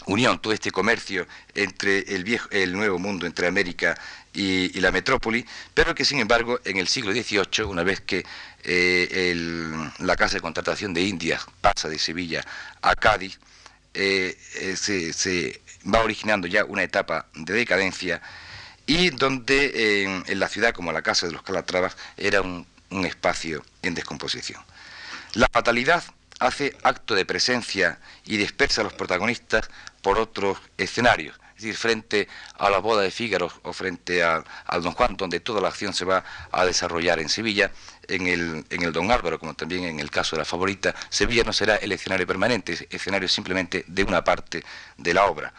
unión, todo este comercio entre el viejo, el nuevo mundo, entre América y, la metrópoli, pero que sin embargo en el siglo XVIII, una vez que eh, la Casa de Contratación de Indias pasa de Sevilla a Cádiz, eh, eh, se, va originando ya una etapa de decadencia y donde en, la ciudad, como la casa de los Calatravas, era un, espacio en descomposición. La fatalidad hace acto de presencia y dispersa a los protagonistas por otros escenarios es decir, frente a la boda de Fígaro o frente al Don Juan, donde toda la acción se va a desarrollar en Sevilla, en el, en el Don Álvaro, como también en el caso de la favorita, Sevilla no será el escenario permanente, es escenario simplemente de una parte de la obra.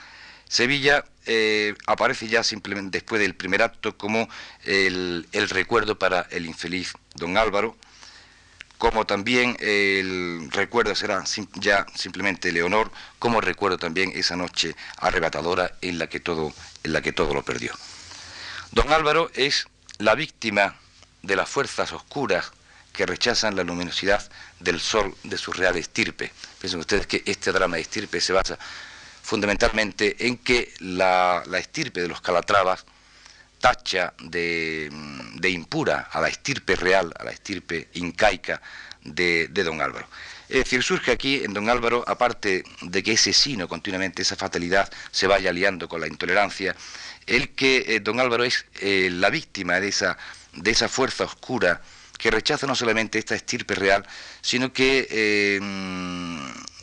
Sevilla eh, aparece ya simplemente después del primer acto como el, recuerdo para el infeliz Don Álvaro, como también el recuerdo será ya simplemente Leonor, como recuerdo también esa noche arrebatadora en la que todo, en la que todo lo perdió. Don Álvaro es la víctima de las fuerzas oscuras que rechazan la luminosidad del sol de su real estirpe. Piensen ustedes que este drama de estirpe se basa fundamentalmente en que la, estirpe de los Calatravas tacha de, impura a la estirpe real, a la estirpe incaica de, don Álvaro. Es decir, surge aquí en don Álvaro, aparte de que ese sino continuamente, esa fatalidad, se vaya aliando con la intolerancia, el que eh, don Álvaro es eh, la víctima de esa, de esa fuerza oscura que rechaza no solamente esta estirpe real, sino que eh,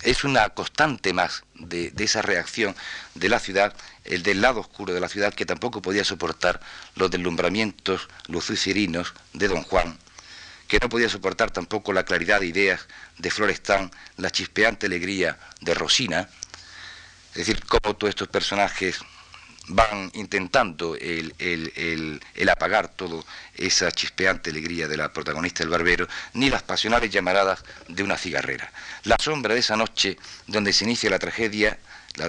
es una constante más de, esa reacción de la ciudad, el del lado oscuro de la ciudad, que tampoco podía soportar los deslumbramientos lucicerinos de don Juan, que no podía soportar tampoco la claridad de ideas de Florestán, la chispeante alegría de Rosina, es decir, cómo todos estos personajes van intentando el, apagar toda esa chispeante alegría de la protagonista del barbero, ni las pasionales llamaradas de una cigarrera. La sombra de esa noche donde se inicia la tragedia,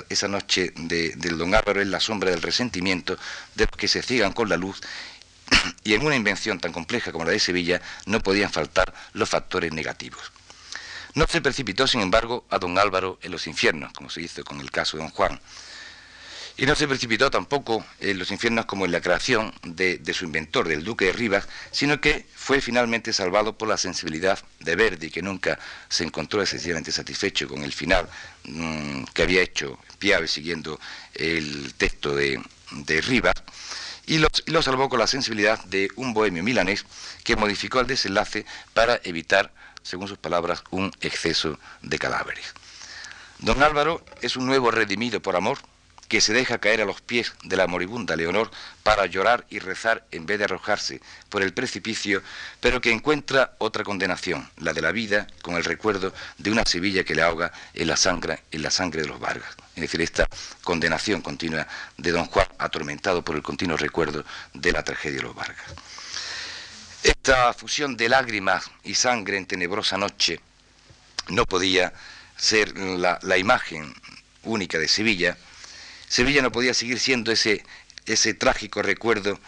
esa noche del don Álvaro es la sombra del resentimiento de los que se ciegan con la luz y en una invención tan compleja como la de Sevilla no podían faltar los factores negativos. No se precipitó, sin embargo, a don Álvaro en los infiernos, como se hizo con el caso de don Juan, y no se precipitó tampoco en los infiernos como en la creación de, su inventor, del duque de Rivas, sino que fue finalmente salvado por la sensibilidad de Verdi, que nunca se encontró excesivamente satisfecho con el final mm, que había hecho Piave siguiendo el texto de, Rivas, y lo, lo salvó con la sensibilidad de un bohemio milanés que modificó el desenlace para evitar, según sus palabras, un exceso de cadáveres. Don Álvaro es un nuevo redimido por amor, que se deja caer a los pies de la moribunda Leonor para llorar y rezar en vez de arrojarse por el precipicio, pero que encuentra otra condenación, la de la vida, con el recuerdo de una Sevilla que le ahoga en la sangre, en la sangre de los Vargas. Es decir, esta condenación continua de don Juan, atormentado por el continuo recuerdo de la tragedia de los Vargas. Esta fusión de lágrimas y sangre en tenebrosa noche no podía ser la imagen única de Sevilla, Sevilla no podía seguir siendo ese, ese trágico recuerdo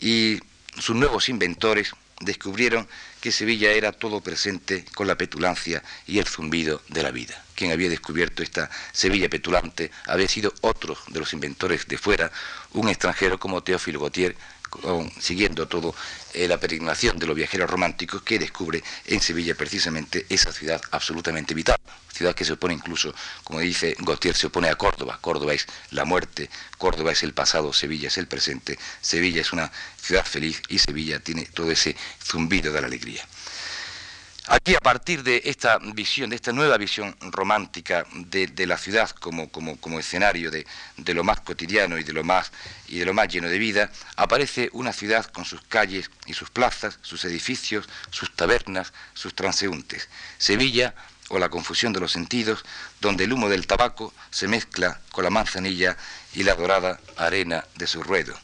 y sus nuevos inventores descubrieron que Sevilla era todo presente con la petulancia y el zumbido de la vida. Quien había descubierto esta Sevilla petulante había sido otro de los inventores de fuera, un extranjero como Teófilo Gautier, siguiendo todo eh, la peregrinación de los viajeros románticos que descubre en Sevilla precisamente esa ciudad absolutamente vital, ciudad que se opone incluso, como dice Gautier, se opone a Córdoba, Córdoba es la muerte, Córdoba es el pasado, Sevilla es el presente, Sevilla es una ciudad feliz y Sevilla tiene todo ese zumbido de la alegría. Aquí, a partir de esta visión, de esta nueva visión romántica de, la ciudad como, escenario de, lo más cotidiano y de lo más, y de lo más lleno de vida, aparece una ciudad con sus calles y sus plazas, sus edificios, sus tabernas, sus transeúntes. Sevilla, o la confusión de los sentidos, donde el humo del tabaco se mezcla con la manzanilla y la dorada arena de su ruedo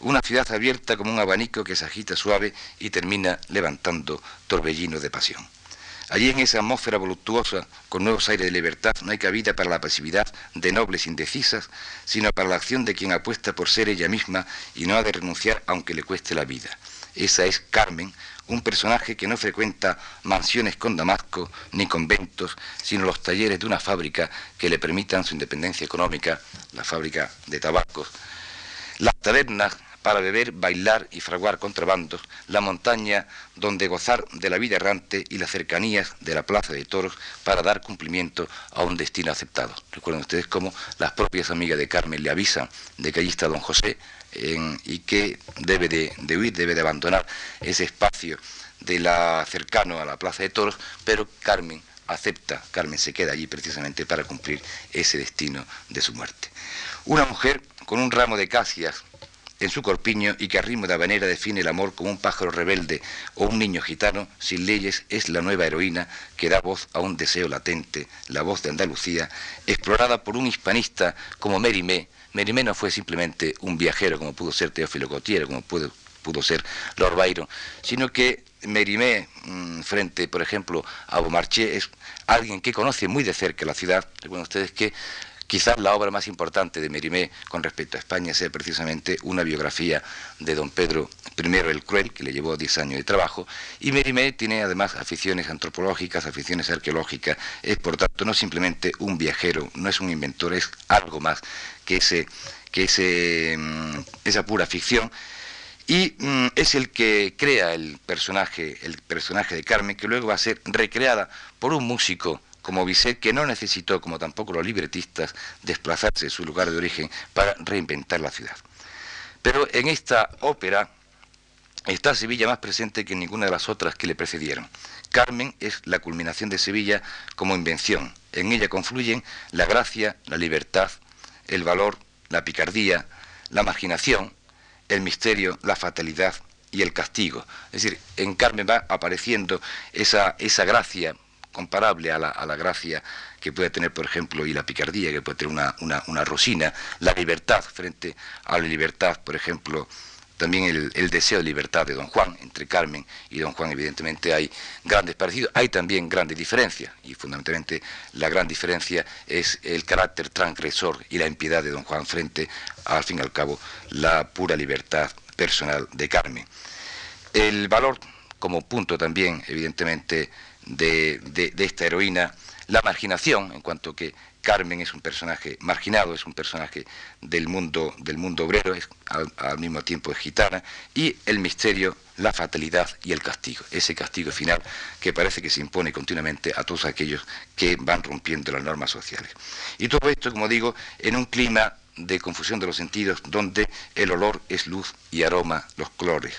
una ciudad abierta como un abanico que se agita suave y termina levantando torbellinos de pasión. Allí en esa atmósfera voluptuosa, con nuevos aires de libertad, no hay cabida para la pasividad de nobles indecisas, sino para la acción de quien apuesta por ser ella misma y no ha de renunciar aunque le cueste la vida. Esa es Carmen, un personaje que no frecuenta mansiones con Damasco ni conventos, sino los talleres de una fábrica que le permitan su independencia económica, la fábrica de tabacos. Las tabernas para beber, bailar y fraguar contrabandos, la montaña donde gozar de la vida errante y las cercanías de la plaza de toros para dar cumplimiento a un destino aceptado. Recuerden ustedes cómo las propias amigas de Carmen le avisan de que allí está don José y que debe de, huir, debe de abandonar ese espacio de la cercano a la plaza de toros, pero Carmen acepta, Carmen se queda allí precisamente para cumplir ese destino de su muerte. Una mujer con un ramo de casias en su corpiño y que a ritmo de habanera define el amor como un pájaro rebelde o un niño gitano sin leyes es la nueva heroína que da voz a un deseo latente, la voz de Andalucía, explorada por un hispanista como Mérimée. Mérimée no fue simplemente un viajero como pudo ser Teófilo Gautier, como pudo, pudo ser Lord Byron, sino que Mérimée, mm, frente, por ejemplo, a Beaumarchais, es alguien que conoce muy de cerca la ciudad. Recuerden ustedes que quizás la obra más importante de Mérimée con respecto a España sea precisamente una biografía de don Pedro I el Cruel, que le llevó 10 años de trabajo, y Mérimée tiene además aficiones antropológicas, aficiones arqueológicas, es por tanto no simplemente un viajero, no es un inventor, es algo más que ese, mm, esa pura ficción. Y mm, es el que crea el personaje, el personaje de Carmen, que luego va a ser recreada por un músico como Bizet, que no necesitó, como tampoco los libretistas, desplazarse de su lugar de origen para reinventar la ciudad. Pero en esta ópera está Sevilla más presente que en ninguna de las otras que le precedieron. Carmen es la culminación de Sevilla como invención. En ella confluyen la gracia, la libertad, el valor, la picardía, la marginación, el misterio, la fatalidad y el castigo. Es decir, en Carmen va apareciendo esa, esa gracia comparable a la, a la, gracia que puede tener, por ejemplo, y la picardía que puede tener una, una, una Rosina, la libertad frente a la libertad, por ejemplo, también el, deseo de libertad de don Juan, entre Carmen y don Juan evidentemente hay grandes parecidos, hay también grandes diferencias, y fundamentalmente la gran diferencia es el carácter transgresor y la impiedad de don Juan frente, al fin y al cabo, la pura libertad personal de Carmen. El valor como punto también, evidentemente, de, esta heroína, la marginación, en cuanto que Carmen es un personaje marginado, es un personaje del mundo, del mundo obrero, es, al, mismo tiempo es gitana, y el misterio, la fatalidad y el castigo, ese castigo final que parece que se impone continuamente a todos aquellos que van rompiendo las normas sociales. Y todo esto, como digo, en un clima de confusión de los sentidos, donde el olor es luz y aroma los colores.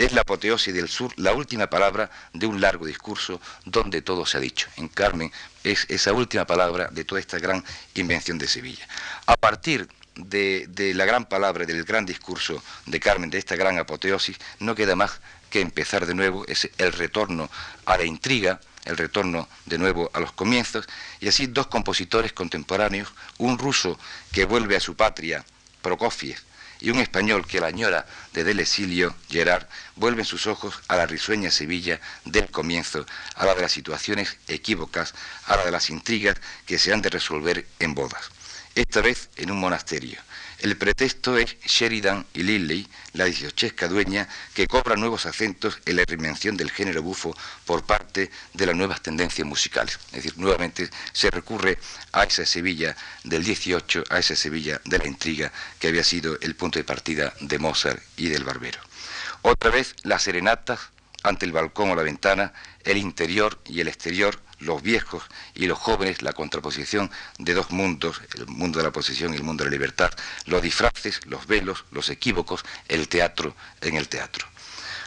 Es la apoteosis del sur, la última palabra de un largo discurso donde todo se ha dicho. En Carmen es esa última palabra de toda esta gran invención de Sevilla. A partir de, la gran palabra, del gran discurso de Carmen, de esta gran apoteosis, no queda más que empezar de nuevo, es el retorno a la intriga, el retorno de nuevo a los comienzos, y así dos compositores contemporáneos, un ruso que vuelve a su patria, Prokofiev, y un español que la añora de Del exilio, Gerard, vuelven sus ojos a la risueña Sevilla del comienzo, a la de las situaciones equívocas, a la de las intrigas que se han de resolver en bodas. Esta vez en un monasterio, el pretexto es Sheridan y Lilley, la dieciochesca dueña, que cobra nuevos acentos en la reinvención del género bufo por parte de las nuevas tendencias musicales. Es decir, nuevamente se recurre a esa Sevilla del 18, a esa Sevilla de la intriga que había sido el punto de partida de Mozart y del Barbero. Otra vez las serenatas ante el balcón o la ventana, el interior y el exterior los viejos y los jóvenes, la contraposición de dos mundos, el mundo de la posesión y el mundo de la libertad, los disfraces, los velos, los equívocos, el teatro en el teatro.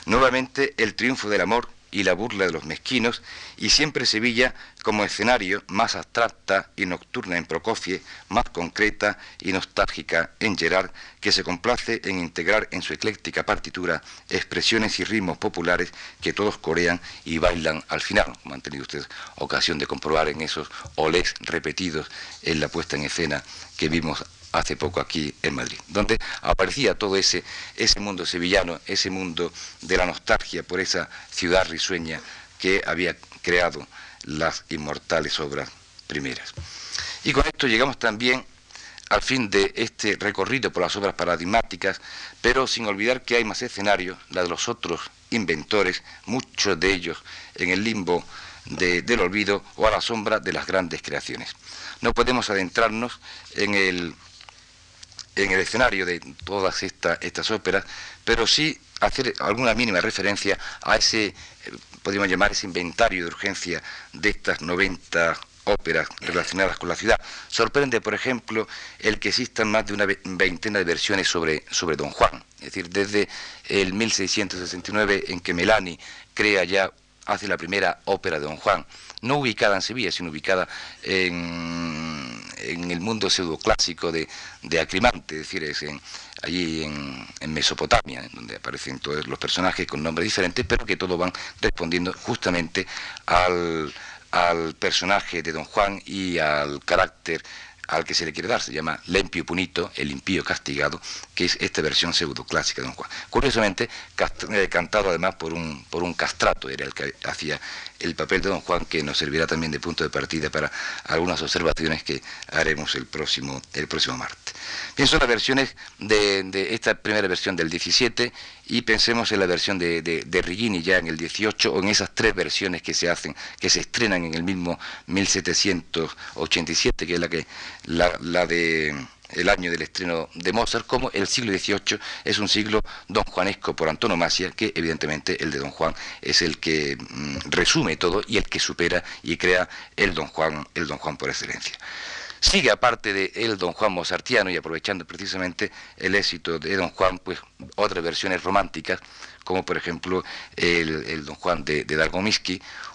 Nuevamente el triunfo del amor y la burla de los mezquinos, y siempre Sevilla como escenario más abstracta y nocturna en Prokofiev, más concreta y nostálgica en Gerard, que se complace en integrar en su ecléctica partitura expresiones y ritmos populares que todos corean y bailan al final, como han tenido ustedes ocasión de comprobar en esos olés repetidos en la puesta en escena que vimos hace poco aquí en Madrid, donde aparecía todo ese, ese mundo sevillano, ese mundo de la nostalgia por esa ciudad risueña que había creado las inmortales obras primeras. Y con esto llegamos también al fin de este recorrido por las obras paradigmáticas, pero sin olvidar que hay más escenarios, la de los otros inventores, muchos de ellos en el limbo del olvido o a la sombra de las grandes creaciones. No podemos adentrarnos en el en el escenario de todas estas óperas, pero sí hacer alguna mínima referencia a ese, eh, podríamos llamar ese inventario de urgencia de estas 90 óperas relacionadas con la ciudad. Sorprende, por ejemplo, el que existan más de una veintena de versiones sobre, sobre Don Juan. Es decir, desde el 1669 en que Melani crea ya, hace la primera ópera de Don Juan, no ubicada en Sevilla, sino ubicada en, en el mundo pseudoclásico de, de Acrimante, es decir, es en, allí en, Mesopotamia, donde aparecen todos los personajes con nombres diferentes, pero que todos van respondiendo justamente al, al personaje de Don Juan y al carácter al que se le quiere dar, se llama Lempio Punito, el impío castigado, que es esta versión pseudoclásica de Don Juan. Curiosamente, eh, cantado además por un, por un castrato, era el que hacía el papel de Don Juan, que nos servirá también de punto de partida para algunas observaciones que haremos el próximo, el próximo martes. Bien, son las versiones de, esta primera versión del 17 y pensemos en la versión de, de, de Rigini ya en el 18 o en esas tres versiones que se hacen, que se estrenan en el mismo 1787, que es la que la de el año del estreno de Mozart, como el siglo XVIII es un siglo don Juanesco por antonomasia, que evidentemente el de don Juan es el que mm, resume todo y el que supera y crea el don Juan, el don Juan por excelencia. Sigue aparte de el Don Juan Mozartiano y aprovechando precisamente el éxito de Don Juan, pues otras versiones románticas, como por ejemplo el, Don Juan de, de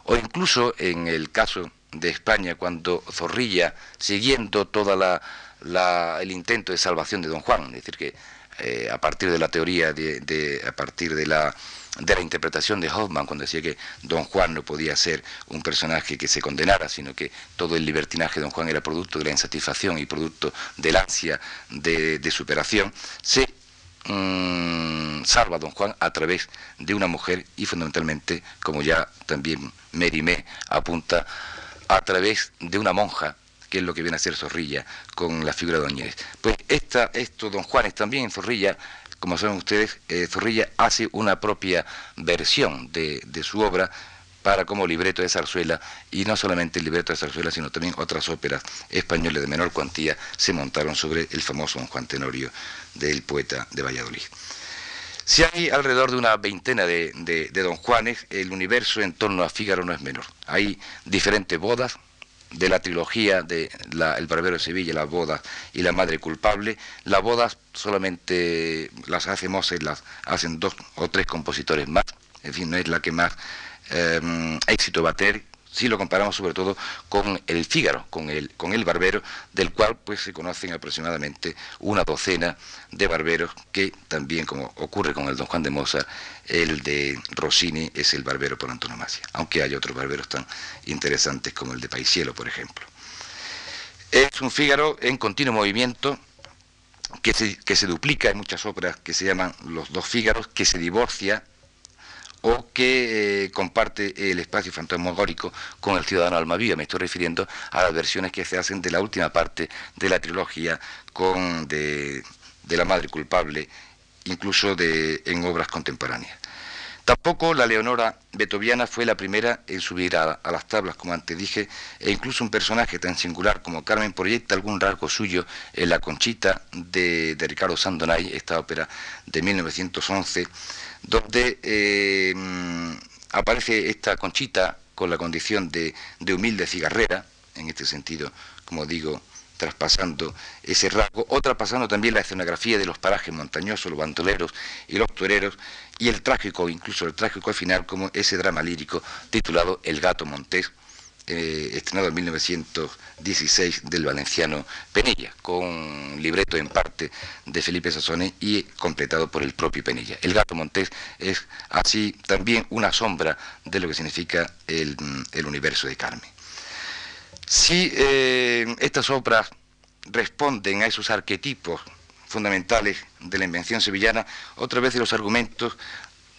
o incluso en el caso de España, cuando Zorrilla, siguiendo toda la, el intento de salvación de Don Juan, es decir, que eh, a partir de la teoría, de, a partir de la de la interpretación de Hoffman cuando decía que Don Juan no podía ser un personaje que se condenara, sino que todo el libertinaje de Don Juan era producto de la insatisfacción y producto del ansia de, superación, se mm, salva a Don Juan a través de una mujer y fundamentalmente, como ya también Mérimée apunta, a través de una monja que es lo que viene a ser Zorrilla con la figura de Doñez. Pues esta, esto, Don Juan es también en Zorrilla como saben ustedes, eh, Zorrilla hace una propia versión de, su obra para como libreto de zarzuela, y no solamente el libreto de zarzuela, sino también otras óperas españolas de menor cuantía se montaron sobre el famoso Juan Tenorio del poeta de Valladolid. Si hay alrededor de una veintena de, de Don Juanes, el universo en torno a Fígaro no es menor. Hay diferentes bodas, de la trilogía de El Barbero de Sevilla, Las Bodas y La Madre Culpable. Las bodas solamente las hace Mozart, las hacen dos o tres compositores más, en fin, no es la que más eh, éxito va a tener, si lo comparamos sobre todo con el Fígaro, con el, con el Barbero, del cual pues se conocen aproximadamente una docena de barberos que también, como ocurre con el Don Juan de Mozart, el de Rossini es el barbero por antonomasia, aunque hay otros barberos tan interesantes como el de Paisielo, por ejemplo. Es un Fígaro en continuo movimiento, que se, que se, duplica en muchas obras que se llaman Los dos Fígaros, que se divorcia o que eh, comparte el espacio fantasmagórico con el ciudadano Almaviva. Me estoy refiriendo a las versiones que se hacen de la última parte de la trilogía con de, la madre culpable, incluso de, en obras contemporáneas. Tampoco la Leonora Betoviana fue la primera en subir a, las tablas, como antes dije, e incluso un personaje tan singular como Carmen proyecta algún rasgo suyo en La Conchita de, de Ricardo Sandonay, esta ópera de 1911 donde eh, aparece esta conchita con la condición de, humilde cigarrera, en este sentido, como digo, traspasando ese rasgo, o traspasando también la escenografía de los parajes montañosos, los bandoleros y los toreros, y el trágico, incluso el trágico al final, como ese drama lírico titulado El gato montés, eh, estrenado en 1916 del valenciano Penella, con libreto en parte de Felipe Sassone y completado por el propio Penella. El gato montés es así también una sombra de lo que significa el, universo de Carmen. Si eh, estas obras responden a esos arquetipos fundamentales de la invención sevillana, otra vez los argumentos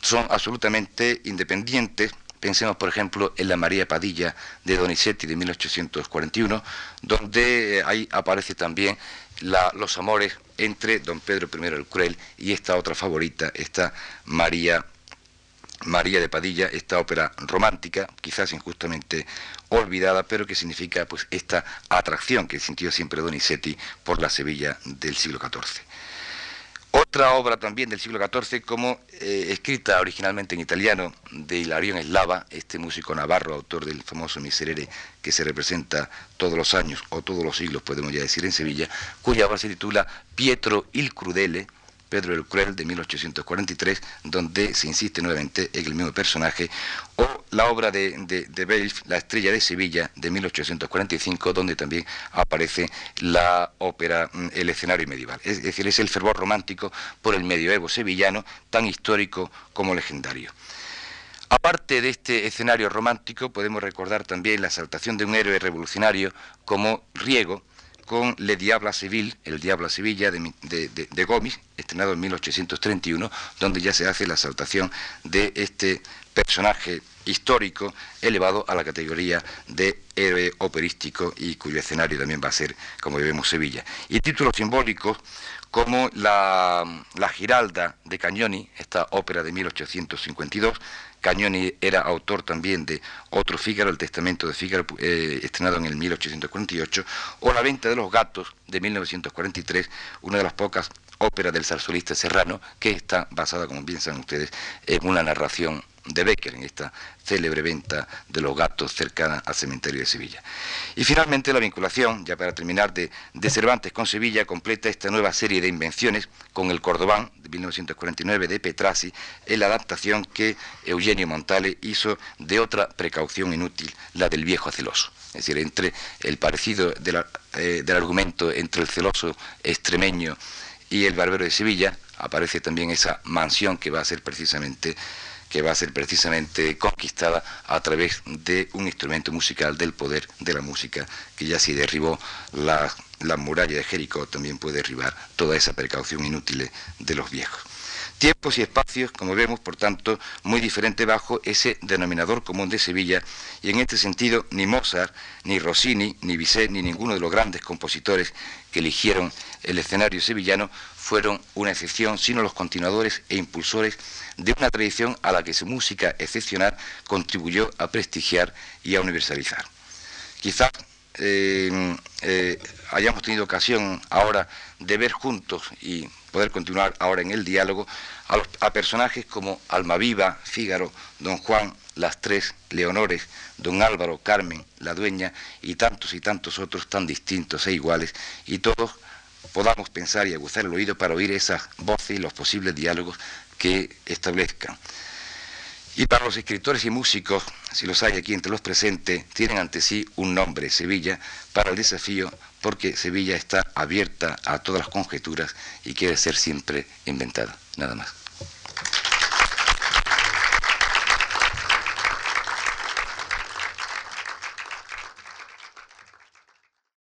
son absolutamente independientes Pensemos, por ejemplo, en la María Padilla de Donizetti de 1841, donde eh, ahí aparece también los amores entre don Pedro I el Cruel y esta otra favorita, esta María María de Padilla, esta ópera romántica, quizás injustamente olvidada, pero que significa pues esta atracción que sintió siempre Donizetti por la Sevilla del siglo XIV. Otra obra también del siglo XIV, como eh, escrita originalmente en italiano de Hilarión Eslava, este músico navarro, autor del famoso Miserere que se representa todos los años o todos los siglos, podemos ya decir, en Sevilla, cuya obra se titula Pietro il Crudele, Pedro el Cruel de 1843, donde se insiste nuevamente en el mismo personaje, o la obra de, de, La Estrella de Sevilla, de 1845, donde también aparece la ópera mm, El escenario medieval. Es decir, es el fervor romántico por el medioevo sevillano, tan histórico como legendario. Aparte de este escenario romántico, podemos recordar también la exaltación de un héroe revolucionario como Riego, con Le Diabla Civil, El Diablo Sevilla de, de, Gómez, estrenado en 1831, donde ya se hace la exaltación de este personaje histórico elevado a la categoría de héroe operístico y cuyo escenario también va a ser, como vemos, Sevilla. Y títulos simbólicos como la, la Giralda de Cañoni, esta ópera de 1852, Cañoni era autor también de otro Fígaro, el Testamento de Fígaro, eh, estrenado en el 1848, o La Venta de los Gatos de 1943, una de las pocas óperas del zarzuelista serrano que está basada, como bien saben ustedes, en una narración de Becker en esta célebre venta de los gatos cercana al cementerio de Sevilla. Y finalmente la vinculación, ya para terminar, de, de, Cervantes con Sevilla completa esta nueva serie de invenciones con el Cordobán de 1949 de Petrasi en la adaptación que Eugenio Montale hizo de otra precaución inútil, la del viejo celoso. Es decir, entre el parecido eh, del argumento entre el celoso extremeño y el barbero de Sevilla, aparece también esa mansión que va a ser precisamente que va a ser precisamente conquistada a través de un instrumento musical del poder de la música, que ya si derribó la, la muralla de Jericó, también puede derribar toda esa precaución inútil de los viejos. Tiempos y espacios, como vemos, por tanto, muy diferentes bajo ese denominador común de Sevilla, y en este sentido ni Mozart, ni Rossini, ni Bizet, ni ninguno de los grandes compositores que eligieron el escenario sevillano fueron una excepción, sino los continuadores e impulsores de una tradición a la que su música excepcional contribuyó a prestigiar y a universalizar. Quizás eh, eh, hayamos tenido ocasión ahora de ver juntos y poder continuar ahora en el diálogo a, personajes como Almaviva, Fígaro, Don Juan, las tres Leonores, Don Álvaro, Carmen, la dueña y tantos y tantos otros tan distintos e iguales y todos podamos pensar y aguzar el oído para oír esas voces y los posibles diálogos que establezcan. Y para los escritores y músicos, si los hay aquí entre los presentes, tienen ante sí un nombre, Sevilla, para el desafío, porque Sevilla está abierta a todas las conjeturas y quiere ser siempre inventada. Nada más.